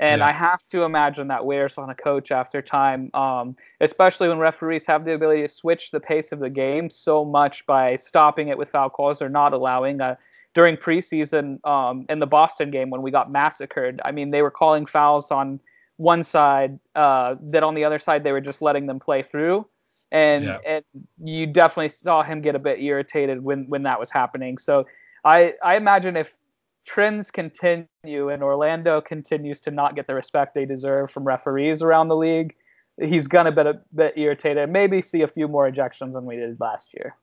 And yeah. I have to imagine that wears on a coach after time, um, especially when referees have the ability to switch the pace of the game so much by stopping it with foul calls or not allowing. Uh, during preseason um, in the Boston game when we got massacred, I mean, they were calling fouls on one side uh, that on the other side they were just letting them play through. And, yeah. and you definitely saw him get a bit irritated when, when that was happening. So I, I imagine if trends continue and Orlando continues to not get the respect they deserve from referees around the league, he's gonna be a bit irritated. Maybe see a few more ejections than we did last year.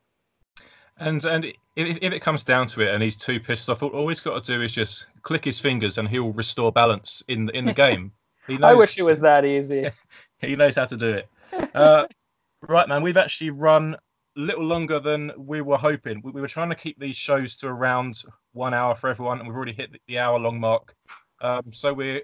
And and if, if it comes down to it, and he's too pissed off, all he's got to do is just click his fingers, and he'll restore balance in in the game. Knows, I wish it was that easy. he knows how to do it. Uh, right, man. We've actually run a little longer than we were hoping. We, we, were trying to keep these shows to around one hour for everyone, and we've already hit the, hour long mark. Um, so we're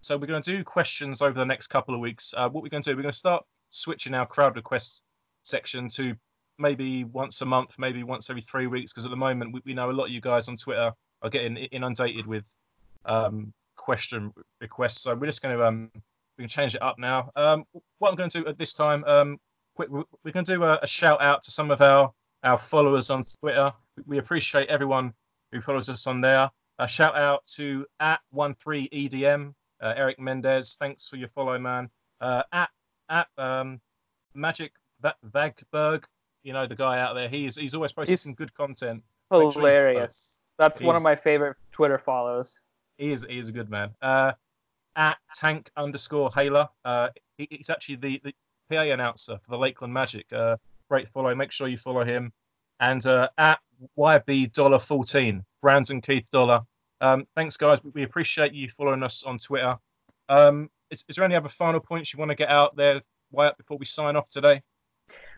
so we're going to do questions over the next couple of weeks. Uh, what we're going to do, we're going to start switching our crowd requests section to maybe once a month, maybe once every three weeks, because at the moment we, we, know a lot of you guys on Twitter are getting inundated with um, question requests. So we're just going to um, we can change it up now. Um, what I'm going to do at this time, um, we're going to do a, a, shout out to some of our our followers on Twitter. We appreciate everyone who follows us on there. A shout out to at one three EDM uh, Eric Mendez. Thanks for your follow, man. Uh, at at um, Magic Vagberg, you know the guy out there. He's he's always posting he's some good content. Hilarious. That's he's, one of my favorite Twitter follows. He is he is a good man. Uh, at tank underscore Haler. Uh, he, he's actually the, the PA announcer for the Lakeland Magic. Uh, great follow. Make sure you follow him. And uh, at YB Dollar 14, Brandon Keith Dollar. Um, thanks, guys. We appreciate you following us on Twitter. Um, is, is, there any other final points you want to get out there, Wyatt, before we sign off today?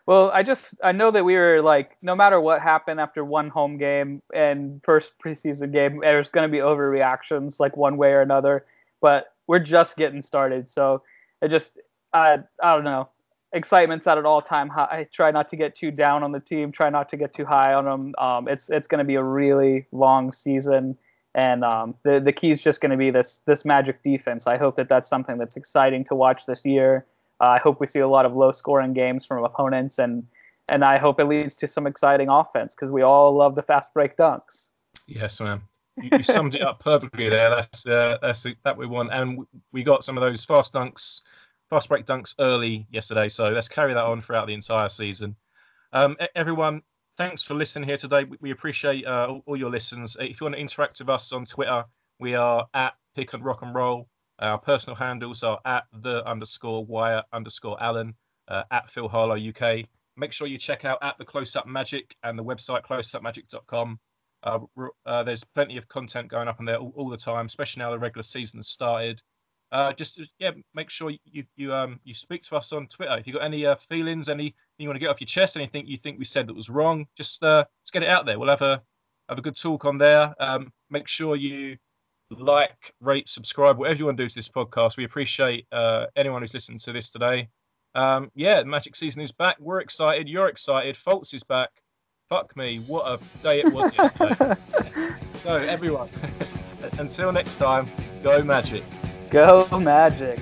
Well, I just I know that we were like no matter what happened after one home game and first preseason game, there's going to be overreactions like one way or another. But we're just getting started, so it just I I don't know excitement's at an all-time high. I try not to get too down on the team. Try not to get too high on them. Um, it's it's going to be a really long season, and um, the the key is just going to be this this magic defense. I hope that that's something that's exciting to watch this year. Uh, I hope we see a lot of low-scoring games from opponents, and and I hope it leads to some exciting offense because we all love the fast break dunks. Yes, ma'am. You, you summed it up perfectly there. That's uh, that's that we want, and we got some of those fast dunks fast break dunks early yesterday. So let's carry that on throughout the entire season. Um, everyone, thanks for listening here today. We, appreciate uh, all, all, your listens. If you want to interact with us on Twitter, we are at Pick and Rock and Roll. Our personal handles are at the underscore Wyatt underscore Alan, uh, at Phil Harlow UK. Make sure you check out at the Close Up Magic and the website closeupmagic.com. Uh, uh, there's plenty of content going up on there all, all, the time, especially now the regular season has started uh, just yeah, make sure you you um you speak to us on Twitter. If you got any uh, feelings, anything you want to get off your chest, anything you think we said that was wrong, just uh, let's get it out there. We'll have a have a good talk on there. Um, make sure you like, rate, subscribe, whatever you want to do to this podcast. We appreciate uh, anyone who's listened to this today. Um, yeah, Magic season is back. We're excited. You're excited. Fultz is back. Fuck me, what a day it was yesterday. so everyone, until next time, go Magic. Go Magic!